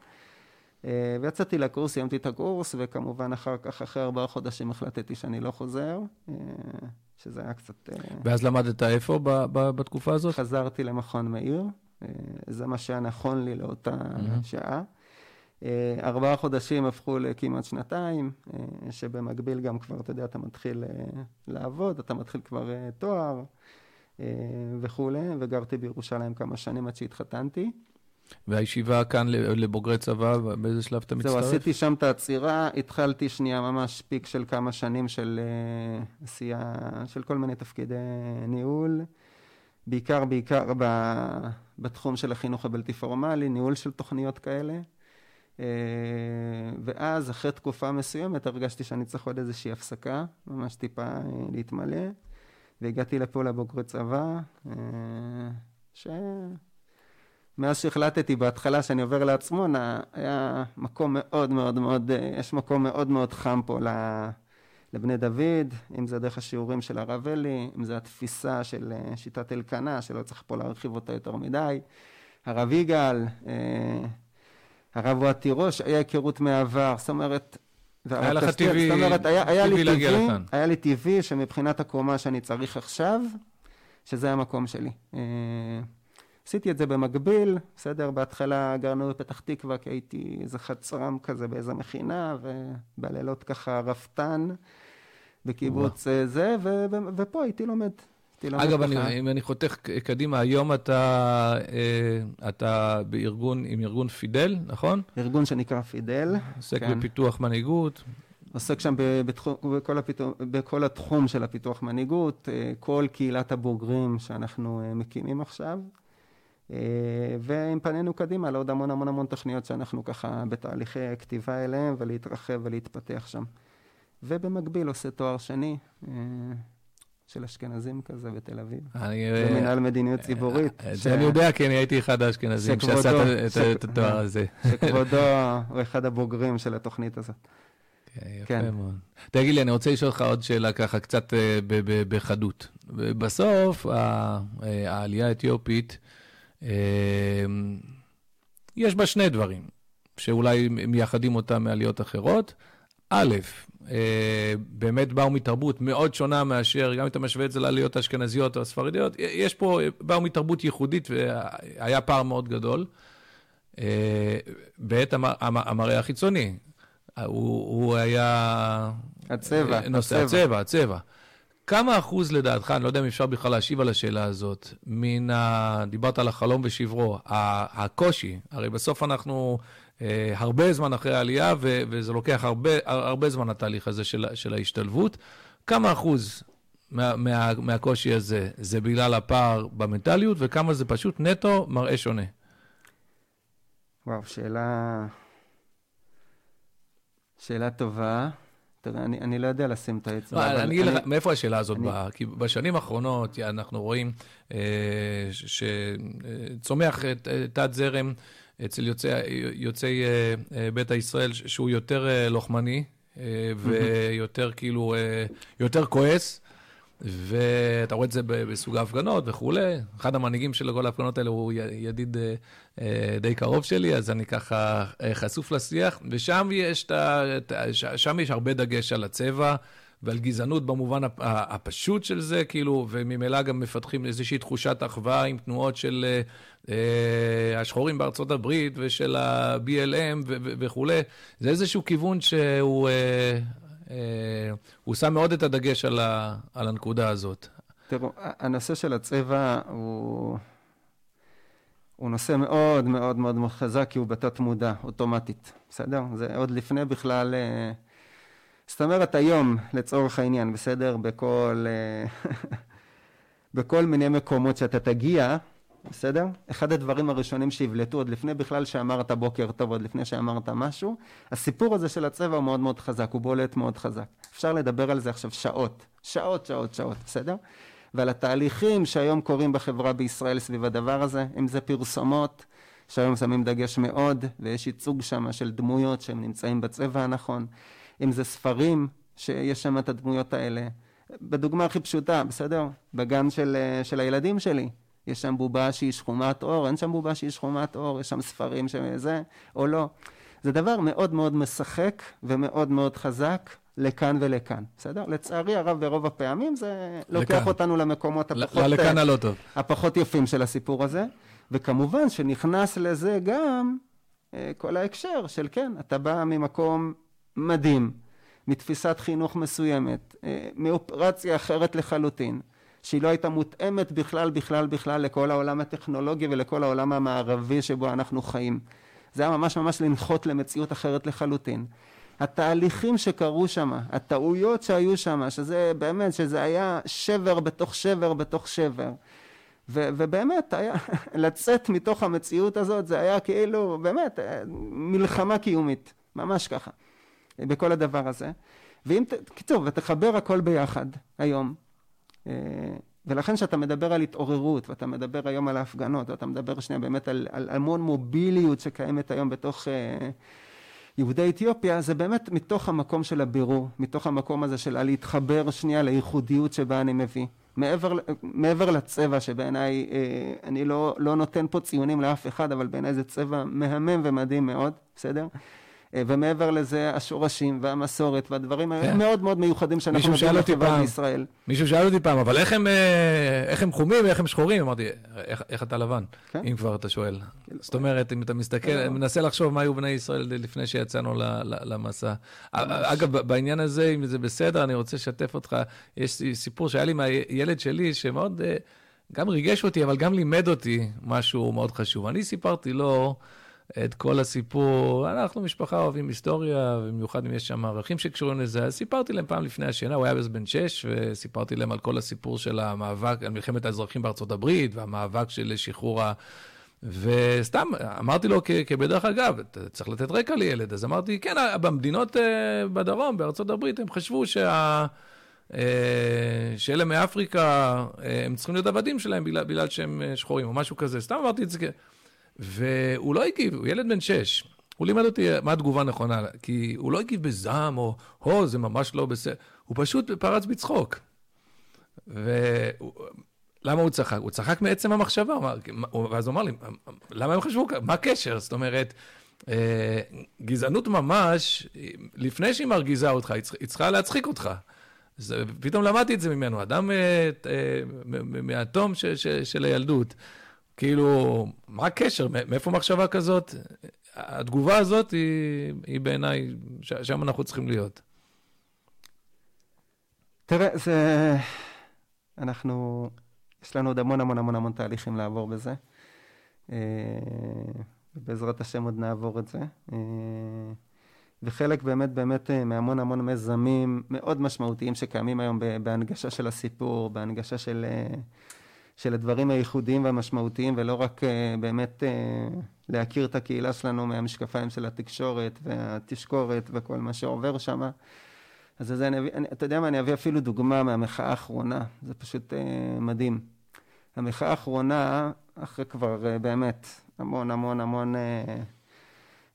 אה, ויצאתי לקורס, סיימתי את הקורס, וכמובן אחר כך, אחרי ארבעה חודשים החלטתי שאני לא חוזר, אה, שזה היה קצת... אה, ואז למדת איפה ב- ב- בתקופה הזאת? חזרתי למכון מאיר, זה מה שהיה נכון לי לאותה mm-hmm. שעה. ארבעה חודשים הפכו לכמעט שנתיים, שבמקביל גם כבר, אתה יודע, אתה מתחיל לעבוד, אתה מתחיל כבר תואר וכולי, וגרתי בירושלים כמה שנים עד שהתחתנתי. והישיבה כאן לבוגרי צבא, באיזה שלב אתה מצטרף? זהו, עשיתי שם את העצירה, התחלתי שנייה ממש פיק של כמה שנים של עשייה, של כל מיני תפקידי ניהול, בעיקר, בעיקר בתחום של החינוך הבלתי פורמלי, ניהול של תוכניות כאלה. אה, ואז אחרי תקופה מסוימת הרגשתי שאני צריך עוד איזושהי הפסקה, ממש טיפה אה, להתמלא, והגעתי לפה לבוגרי צבא, אה, ש... מאז שהחלטתי בהתחלה שאני עובר לעצמונה, היה מקום מאוד מאוד מאוד, יש מקום מאוד מאוד חם פה לבני דוד, אם זה דרך השיעורים של הרב אלי, אם זה התפיסה של שיטת אלקנה, שלא צריך פה להרחיב אותה יותר מדי, הרב יגאל, הרב אוהד תירוש, היה היכרות מהעבר, זאת אומרת... היה לך טבעי, זאת אומרת, היה, היה טבעי להגיע טבעי, לכאן. היה לי טבעי שמבחינת הקומה שאני צריך עכשיו, שזה המקום שלי. עשיתי את זה במקביל, בסדר? בהתחלה גרנו בפתח תקווה, כי הייתי איזה חצרם כזה באיזה מכינה, ובלילות ככה רפתן בקיבוץ אה, זה, ו- ו- ופה הייתי לומד. אגב, אני, אם אני חותך קדימה, היום אתה, אה, אתה בארגון, עם ארגון פידל, נכון? ארגון שנקרא פידל. עוסק כן. בפיתוח מנהיגות. עוסק שם בתחום, בכל, הפיתוח, בכל התחום של הפיתוח מנהיגות, אה, כל קהילת הבוגרים שאנחנו מקימים עכשיו. ועם פנינו קדימה לעוד המון המון המון תוכניות שאנחנו ככה בתהליכי כתיבה אליהם ולהתרחב ולהתפתח שם. ובמקביל עושה תואר שני. של אשכנזים כזה בתל אביב. במנהל מדיניות אה, ציבורית. את זה אני יודע, כי אני הייתי אחד האשכנזים שעשה את התואר הזה. שכבודו הוא אחד הבוגרים של התוכנית הזאת. כן, יפה כן. מאוד. תגיד לי, אני רוצה לשאול אותך עוד שאלה ככה, קצת אה, בחדות. בסוף, אה, העלייה האתיופית, יש בה שני דברים, שאולי מייחדים אותה מעליות אחרות. א', אה, באמת באו מתרבות מאוד שונה מאשר, גם אם אתה משווה את זה לעליות האשכנזיות או הספרדיות, יש פה, באו מתרבות ייחודית והיה פער מאוד גדול. אה, בעת המראה החיצוני, הוא, הוא היה... הצבע, נושא, הצבע. הצבע, הצבע. כמה אחוז לדעתך, אני לא יודע אם אפשר בכלל להשיב על השאלה הזאת, מן ה... דיברת על החלום ושברו, הקושי, הרי בסוף אנחנו אה, הרבה זמן אחרי העלייה, ו- וזה לוקח הרבה, הרבה זמן התהליך הזה של, של ההשתלבות. כמה אחוז מה, מה, מהקושי הזה זה בגלל הפער במנטליות, וכמה זה פשוט נטו מראה שונה? וואו, שאלה... שאלה טובה. תראה, אני, אני לא יודע לשים את האצבע. לא, אני אגיד לך, מאיפה השאלה הזאת אני... באה? כי בשנים האחרונות אנחנו רואים אה, שצומח תת-זרם אצל יוצאי, יוצאי אה, אה, ביתא ישראל, שהוא יותר אה, לוחמני, אה, ויותר כאילו, אה, יותר כועס. ואתה רואה את זה בסוג ההפגנות וכולי. אחד המנהיגים של כל ההפגנות האלה הוא ידיד אה, אה, די קרוב שלי, אז אני ככה אה, חשוף לשיח, ושם יש, שם יש הרבה דגש על הצבע. ועל גזענות במובן הפשוט של זה, כאילו, וממילא גם מפתחים איזושהי תחושת אחווה עם תנועות של השחורים בארצות הברית ושל ה-BLM וכולי. זה איזשהו כיוון שהוא הוא שם מאוד את הדגש על, ה, על הנקודה הזאת. תראו, הנושא של הצבע הוא, הוא נושא מאוד מאוד מאוד מאוד חזק, כי הוא בתת מודע, אוטומטית, בסדר? זה עוד לפני בכלל... אה, זאת אומרת, היום, לצורך העניין, בסדר? בכל, אה, בכל מיני מקומות שאתה תגיע, בסדר? אחד הדברים הראשונים שיבלטו עוד לפני בכלל שאמרת בוקר טוב, עוד לפני שאמרת משהו, הסיפור הזה של הצבע הוא מאוד מאוד חזק, הוא בולט מאוד חזק. אפשר לדבר על זה עכשיו שעות, שעות, שעות, שעות, בסדר? ועל התהליכים שהיום קורים בחברה בישראל סביב הדבר הזה, אם זה פרסומות, שהיום שמים דגש מאוד, ויש ייצוג שם של דמויות שהם נמצאים בצבע הנכון, אם זה ספרים, שיש שם את הדמויות האלה. בדוגמה הכי פשוטה, בסדר? בגן של, של הילדים שלי, יש שם בובה שהיא שחומת אור, אין שם בובה שהיא שחומת אור, יש שם ספרים שזה, או לא. זה דבר מאוד מאוד משחק ומאוד מאוד חזק לכאן ולכאן, בסדר? לצערי הרב ברוב הפעמים זה לכאן. לוקח אותנו למקומות הפחות... לכאן הלא טוב. הפחות יפים של הסיפור הזה, וכמובן שנכנס לזה גם אה, כל ההקשר של כן, אתה בא ממקום מדהים, מתפיסת חינוך מסוימת, אה, מאופרציה אחרת לחלוטין. שהיא לא הייתה מותאמת בכלל בכלל בכלל לכל העולם הטכנולוגי ולכל העולם המערבי שבו אנחנו חיים. זה היה ממש ממש לנחות למציאות אחרת לחלוטין. התהליכים שקרו שם, הטעויות שהיו שם, שזה באמת, שזה היה שבר בתוך שבר בתוך שבר. ו- ובאמת היה, לצאת מתוך המציאות הזאת זה היה כאילו, באמת, מלחמה קיומית, ממש ככה, בכל הדבר הזה. ואם, קיצור, ותחבר הכל ביחד היום, אה, ולכן כשאתה מדבר על התעוררות, ואתה מדבר היום על ההפגנות, ואתה מדבר שנייה באמת על, על המון מוביליות שקיימת היום בתוך uh, יהודי אתיופיה, זה באמת מתוך המקום של הבירור, מתוך המקום הזה של להתחבר שנייה לייחודיות שבה אני מביא. מעבר, מעבר לצבע שבעיניי, uh, אני לא, לא נותן פה ציונים לאף אחד, אבל בעיניי זה צבע מהמם ומדהים מאוד, בסדר? אה, ומעבר לזה השורשים והמסורת והדברים כן. המאוד מאוד מיוחדים שאנחנו נותנים לחברה בישראל. מישהו שאל אותי פעם, אבל איך הם, אה, איך הם חומים ואיך הם שחורים? אמרתי, איך, איך אתה לבן, כן? אם כבר אתה שואל. כן. זאת אומרת, אם אתה מסתכל, כן. מנסה לחשוב מה היו בני ישראל לפני שיצאנו למסע. אגב, בעניין הזה, אם זה בסדר, אני רוצה לשתף אותך. יש סיפור שהיה לי מהילד שלי, שמאוד אה, גם ריגש אותי, אבל גם לימד אותי משהו מאוד חשוב. אני סיפרתי לו... את כל הסיפור. אנחנו משפחה אוהבים היסטוריה, במיוחד אם יש שם ערכים שקשורים לזה. אז סיפרתי להם פעם לפני השינה, הוא היה אז בן שש, וסיפרתי להם על כל הסיפור של המאבק, על מלחמת האזרחים בארצות הברית, והמאבק של שחרור ה... וסתם, אמרתי לו כבדרך אגב, צריך לתת רקע לילד, אז אמרתי, כן, במדינות אה, בדרום, בארצות הברית, הם חשבו שה... אה, שאלה מאפריקה, אה, הם צריכים להיות עבדים שלהם בגלל, בגלל שהם שחורים, או משהו כזה. סתם אמרתי את זה והוא לא הגיב, הוא ילד בן שש. הוא לימד אותי מה התגובה הנכונה, כי הוא לא הגיב בזעם או, הו, זה ממש לא בסדר, הוא פשוט פרץ בצחוק. ולמה הוא צחק? הוא צחק מעצם המחשבה, ואז הוא אמר לי, למה הם חשבו ככה? מה הקשר? זאת אומרת, אה, גזענות ממש, לפני שהיא מרגיזה אותך, היא צריכה להצחיק אותך. פתאום למדתי את זה ממנו, אדם אה, אה, מהתום של הילדות. כאילו, מה הקשר? מאיפה מחשבה כזאת? התגובה הזאת היא, היא בעיניי, שם אנחנו צריכים להיות. תראה, זה... אנחנו... יש לנו עוד המון המון המון המון תהליכים לעבור בזה. אה, בעזרת השם עוד נעבור את זה. אה, וחלק באמת באמת אה, מהמון המון מיזמים מאוד משמעותיים שקיימים היום בהנגשה של הסיפור, בהנגשה של... של הדברים הייחודיים והמשמעותיים, ולא רק באמת להכיר את הקהילה שלנו מהמשקפיים של התקשורת והתשקורת וכל מה שעובר שם. אז זה אני אביא, אני, אתה יודע מה, אני אביא אפילו דוגמה מהמחאה האחרונה, זה פשוט אה, מדהים. המחאה האחרונה, אחרי כבר אה, באמת המון המון המון, אה,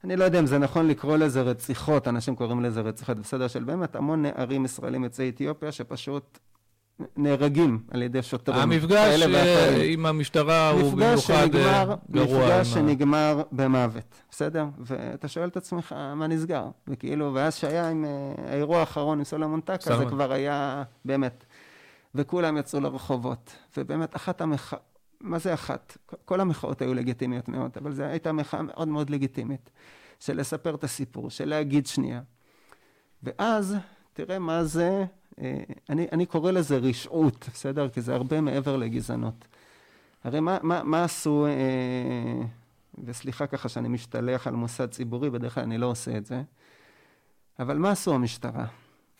אני לא יודע אם זה נכון לקרוא לזה רציחות, אנשים קוראים לזה רציחות, בסדר של באמת המון נערים ישראלים יוצאי אתיופיה שפשוט נהרגים על ידי שוטרים. המפגש אה, עם המשטרה הוא במיוחד אה, שנגמר, גרוע. מפגש שנגמר במוות, בסדר? ואתה שואל את עצמך, מה נסגר? וכאילו, ואז שהיה עם אה, האירוע האחרון עם סולומון טקה, זה כבר היה באמת. וכולם יצאו לרחובות, ובאמת אחת המחאות, מה זה אחת? כל המחאות היו לגיטימיות מאוד, אבל זו הייתה מחאה מאוד מאוד לגיטימית, של לספר את הסיפור, של להגיד שנייה. ואז, תראה מה זה אני, אני קורא לזה רשעות, בסדר? כי זה הרבה מעבר לגזענות. הרי מה, מה, מה עשו, אה, וסליחה ככה שאני משתלח על מוסד ציבורי, בדרך כלל אני לא עושה את זה, אבל מה עשו המשטרה?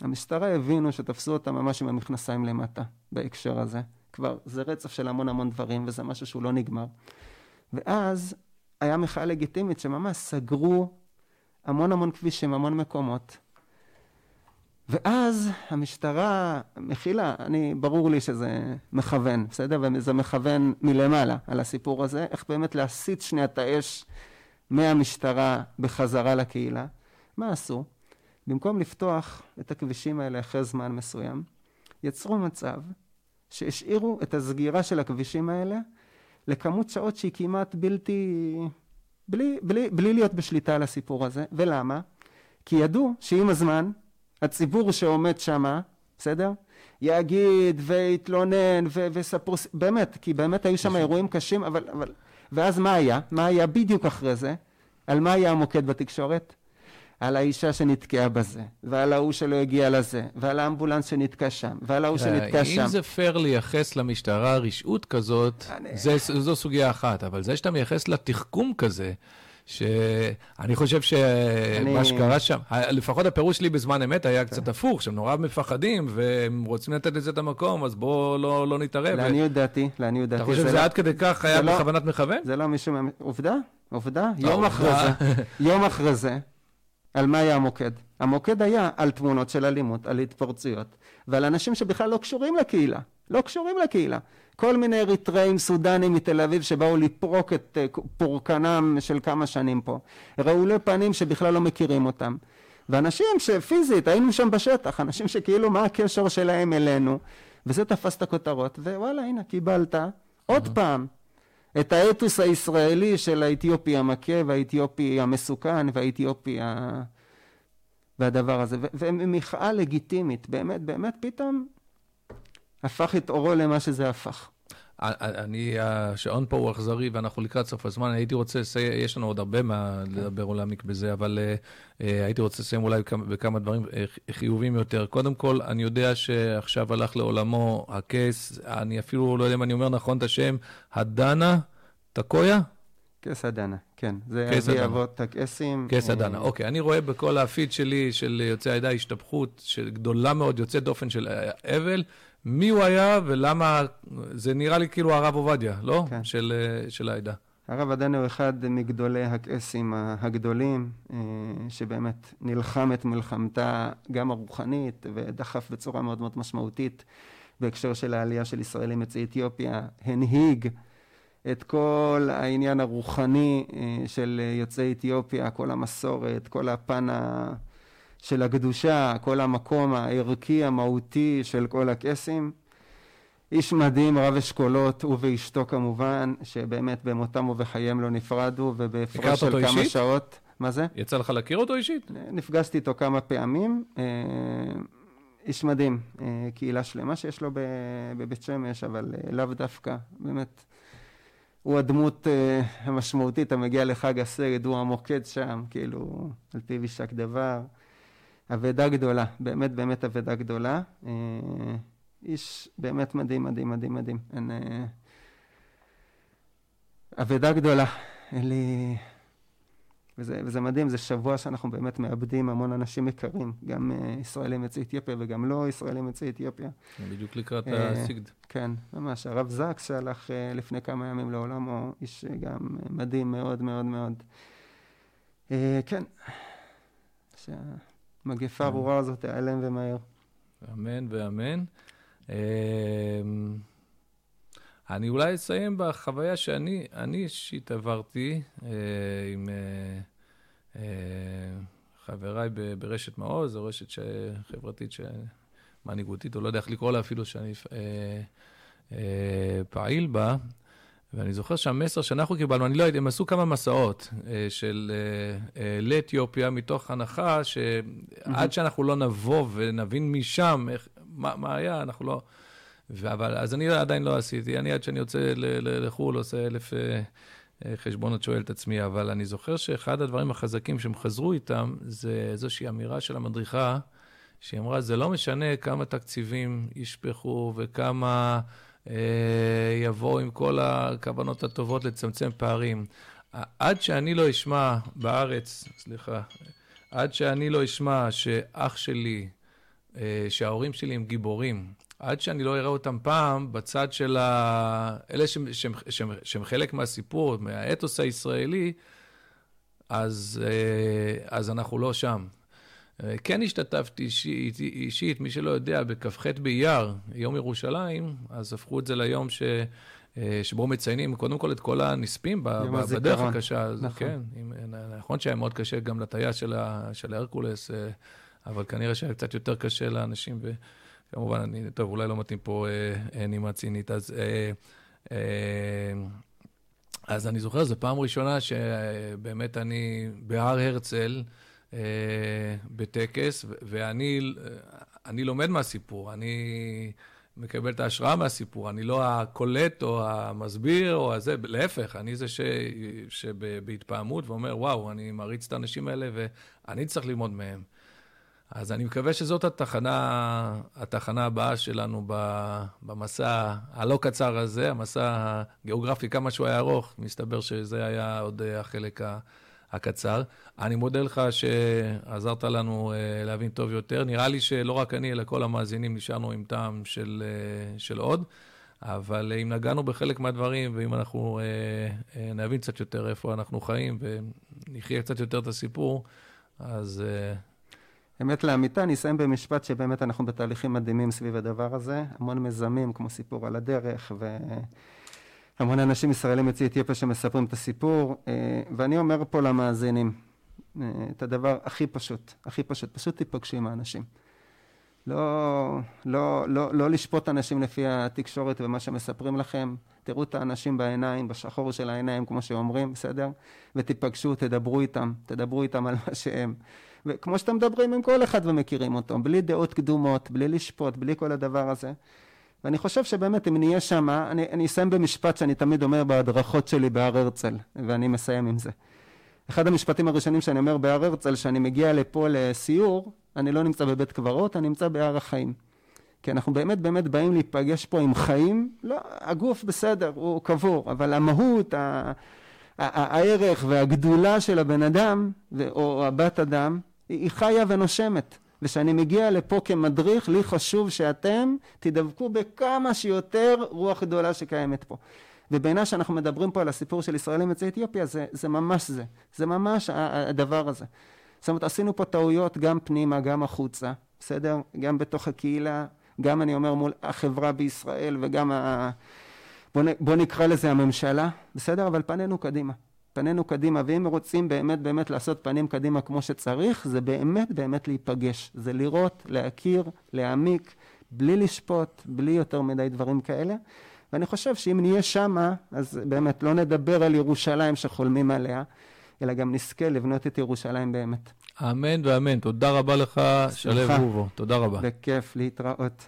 המשטרה הבינו שתפסו אותה ממש עם המכנסיים למטה בהקשר הזה. כבר זה רצף של המון המון דברים וזה משהו שהוא לא נגמר. ואז היה מחאה לגיטימית שממש סגרו המון המון כבישים, המון מקומות. ואז המשטרה מכילה, אני, ברור לי שזה מכוון, בסדר? וזה מכוון מלמעלה על הסיפור הזה, איך באמת להסיט שנייה את האש מהמשטרה בחזרה לקהילה. מה עשו? במקום לפתוח את הכבישים האלה אחרי זמן מסוים, יצרו מצב שהשאירו את הסגירה של הכבישים האלה לכמות שעות שהיא כמעט בלתי... בלי, בלי, בלי להיות בשליטה על הסיפור הזה. ולמה? כי ידעו שעם הזמן הציבור שעומד שמה, בסדר? יגיד ויתלונן ויספרו, באמת, כי באמת היו שם אירועים קשים, אבל, אבל... ואז מה היה? מה היה בדיוק אחרי זה? על מה היה המוקד בתקשורת? על האישה שנתקעה בזה, ועל ההוא שלא הגיע לזה, ועל האמבולנס שנתקע שם, ועל ההוא שנתקע שם. אם זה פייר לייחס למשטרה רשעות כזאת, אני... זה, זו סוגיה אחת, אבל זה שאתה מייחס לה תחכום כזה, שאני חושב שמה שקרה שם, לפחות הפירוש שלי בזמן אמת היה קצת כן. הפוך, שהם נורא מפחדים והם רוצים לתת לזה את המקום, אז בואו לא, לא נתערב. לעניות דעתי, לעניות דעתי. אתה חושב שזה לא- עד כדי כך היה לא- בכוונת מכוון? זה לא מישהו, עובדה, עובדה, יום אחרי זה, יום אחרי זה, על מה היה המוקד? המוקד היה על תמונות של אלימות, על התפרצויות, ועל אנשים שבכלל לא קשורים לקהילה, לא קשורים לקהילה. כל מיני אריתראים סודנים מתל אביב שבאו לפרוק את אה, פורקנם של כמה שנים פה. רעולי פנים שבכלל לא מכירים אותם. ואנשים שפיזית היינו שם בשטח, אנשים שכאילו מה הקשר שלהם אלינו, וזה תפס את הכותרות, ווואלה הנה קיבלת עוד פעם את האתוס הישראלי של האתיופי המכה והאתיופי המסוכן והאתיופי ה... והדבר הזה, ומחאה לגיטימית, באמת, באמת פתאום הפך את אורו למה שזה הפך. אני, השעון פה הוא אכזרי ואנחנו לקראת סוף הזמן. הייתי רוצה לסיים, יש לנו עוד הרבה מה לדבר או להעמיק בזה, אבל uh, הייתי רוצה לסיים אולי בכמה דברים uh, חיובים יותר. קודם כל, אני יודע שעכשיו הלך לעולמו הקייס, אני אפילו לא יודע אם אני אומר נכון את השם, הדנה טקויה? קייס הדנה, כן. זה אבי אבות הקייסים. קייס הדנה, אוקיי. אני רואה בכל הפיד שלי של יוצאי העדה השתפכות גדולה מאוד, יוצאת דופן של אבל. מי הוא היה ולמה, זה נראה לי כאילו הרב עובדיה, לא? כן. של, אה, של העדה. הרב עדנה הוא אחד מגדולי הקייסים הגדולים, אה, שבאמת נלחם את מלחמתה גם הרוחנית ודחף בצורה מאוד מאוד משמעותית בהקשר של העלייה של ישראלים יוצאי אתיופיה, הנהיג את כל העניין הרוחני אה, של יוצאי אתיופיה, כל המסורת, כל הפן ה... של הקדושה, כל המקום הערכי המהותי של כל הקייסים. איש מדהים, רב אשכולות, הוא ואשתו כמובן, שבאמת במותם ובחייהם לא נפרדו, ובהפרש של כמה אישית? שעות... מה זה? יצא לך להכיר אותו אישית? נפגשתי איתו כמה פעמים. אה, איש מדהים, אה, קהילה שלמה שיש לו בבית שמש, אבל אה, לאו דווקא, באמת. הוא הדמות המשמעותית המגיע לחג הסגד, הוא המוקד שם, כאילו, על פיו יישק דבר. אבדה גדולה, באמת באמת אבדה גדולה. אה, איש באמת מדהים, מדהים, מדהים, מדהים. אין... אה, אבדה גדולה. אין לי... וזה, וזה מדהים, זה שבוע שאנחנו באמת מאבדים המון אנשים יקרים, גם uh, ישראלים יוצאי אתיופיה וגם לא ישראלים יוצאי אתיופיה. בדיוק לקראת uh, הסיגד. כן, ממש. הרב זקס שהלך uh, לפני כמה ימים לעולמו, איש גם מדהים מאוד מאוד מאוד. Uh, כן, שהמגפה הארורה הזאת תיעלם ומהר. אמן ואמן. Uh, אני אולי אסיים בחוויה שאני אישית עברתי אה, עם אה, אה, חבריי ב, ברשת מעוז, זו רשת ש, חברתית מנהיגותית, או לא יודע איך לקרוא לה אפילו שאני אה, אה, פעיל בה. ואני זוכר שהמסר שאנחנו קיבלנו, אני לא יודע, הם עשו כמה מסעות אה, של אה, אה, לאתיופיה, מתוך הנחה שעד שאנחנו לא נבוא ונבין משם איך, מה, מה היה, אנחנו לא... אבל, אז אני עדיין לא עשיתי, אני עד שאני יוצא לחו"ל עושה אלף חשבונות שואל את עצמי, אבל אני זוכר שאחד הדברים החזקים שהם חזרו איתם, זה איזושהי אמירה של המדריכה, שהיא אמרה, זה לא משנה כמה תקציבים ישפכו וכמה יבואו עם כל הכוונות הטובות לצמצם פערים. עד שאני לא אשמע בארץ, סליחה, עד שאני לא אשמע שאח שלי, אה, שההורים שלי הם גיבורים, עד שאני לא אראה אותם פעם בצד של ה... אלה שהם, שהם, שהם, שהם חלק מהסיפור, מהאתוס הישראלי, אז, אה, אז אנחנו לא שם. אה, כן השתתפתי אישית, אישית, מי שלא יודע, בכ"ח באייר, יום ירושלים, אז הפכו את זה ליום ש... אה, שבו מציינים קודם כל את כל הנספים בדרך הקשה. נכון. כן, נכון שהיה מאוד קשה גם לטייס של, של הרקולס, אבל כנראה שהיה קצת יותר קשה לאנשים. ו... כמובן, אני, טוב, אולי לא מתאים פה אה, אה, נימה צינית, אז... אה, אה, אז אני זוכר, זו פעם ראשונה שבאמת אני בהר הרצל, אה, בטקס, ואני אני לומד מהסיפור, אני מקבל את ההשראה מהסיפור, אני לא הקולט או המסביר או הזה, להפך, אני זה ש, שבהתפעמות ואומר, וואו, אני מעריץ את האנשים האלה ואני צריך ללמוד מהם. אז אני מקווה שזאת התחנה, התחנה הבאה שלנו במסע הלא קצר הזה, המסע הגיאוגרפי, כמה שהוא היה ארוך, מסתבר שזה היה עוד החלק הקצר. אני מודה לך שעזרת לנו אה, להבין טוב יותר. נראה לי שלא רק אני, אלא כל המאזינים נשארנו עם טעם של, אה, של עוד. אבל אם נגענו בחלק מהדברים, ואם אנחנו אה, נבין קצת יותר איפה אנחנו חיים ונחיה קצת יותר את הסיפור, אז אמת לאמיתה, אני אסיים במשפט שבאמת אנחנו בתהליכים מדהימים סביב הדבר הזה, המון מיזמים כמו סיפור על הדרך והמון אנשים ישראלים יוצאי אתיופיה שמספרים את הסיפור ואני אומר פה למאזינים את הדבר הכי פשוט, הכי פשוט, פשוט תיפגשו עם האנשים. לא, לא, לא, לא לשפוט אנשים לפי התקשורת ומה שמספרים לכם, תראו את האנשים בעיניים, בשחור של העיניים כמו שאומרים, בסדר? ותיפגשו, תדברו איתם, תדברו איתם על מה שהם. וכמו שאתם מדברים עם כל אחד ומכירים אותו, בלי דעות קדומות, בלי לשפוט, בלי כל הדבר הזה. ואני חושב שבאמת אם נהיה שמה, אני, אני אסיים במשפט שאני תמיד אומר בהדרכות שלי בהר הרצל, ואני מסיים עם זה. אחד המשפטים הראשונים שאני אומר בהר הרצל, שאני מגיע לפה לסיור, אני לא נמצא בבית קברות, אני נמצא בהר החיים. כי אנחנו באמת באמת באים להיפגש פה עם חיים, לא, הגוף בסדר, הוא קבור, אבל המהות, הערך והגדולה של הבן אדם, או הבת אדם, היא חיה ונושמת. וכשאני מגיע לפה כמדריך, לי חשוב שאתם תדבקו בכמה שיותר רוח גדולה שקיימת פה. ובעיניי שאנחנו מדברים פה על הסיפור של ישראלים יוצאי אתיופיה, זה, זה ממש זה. זה ממש הדבר הזה. זאת אומרת, עשינו פה טעויות גם פנימה, גם החוצה, בסדר? גם בתוך הקהילה, גם אני אומר מול החברה בישראל וגם ה... בוא, בוא נקרא לזה הממשלה, בסדר? אבל פנינו קדימה. פנינו קדימה, ואם רוצים באמת באמת לעשות פנים קדימה כמו שצריך, זה באמת באמת להיפגש. זה לראות, להכיר, להעמיק, בלי לשפוט, בלי יותר מדי דברים כאלה. ואני חושב שאם נהיה שמה, אז באמת לא נדבר על ירושלים שחולמים עליה, אלא גם נזכה לבנות את ירושלים באמת. אמן ואמן. תודה רבה לך, שלו רובו. תודה רבה. בכיף, להתראות.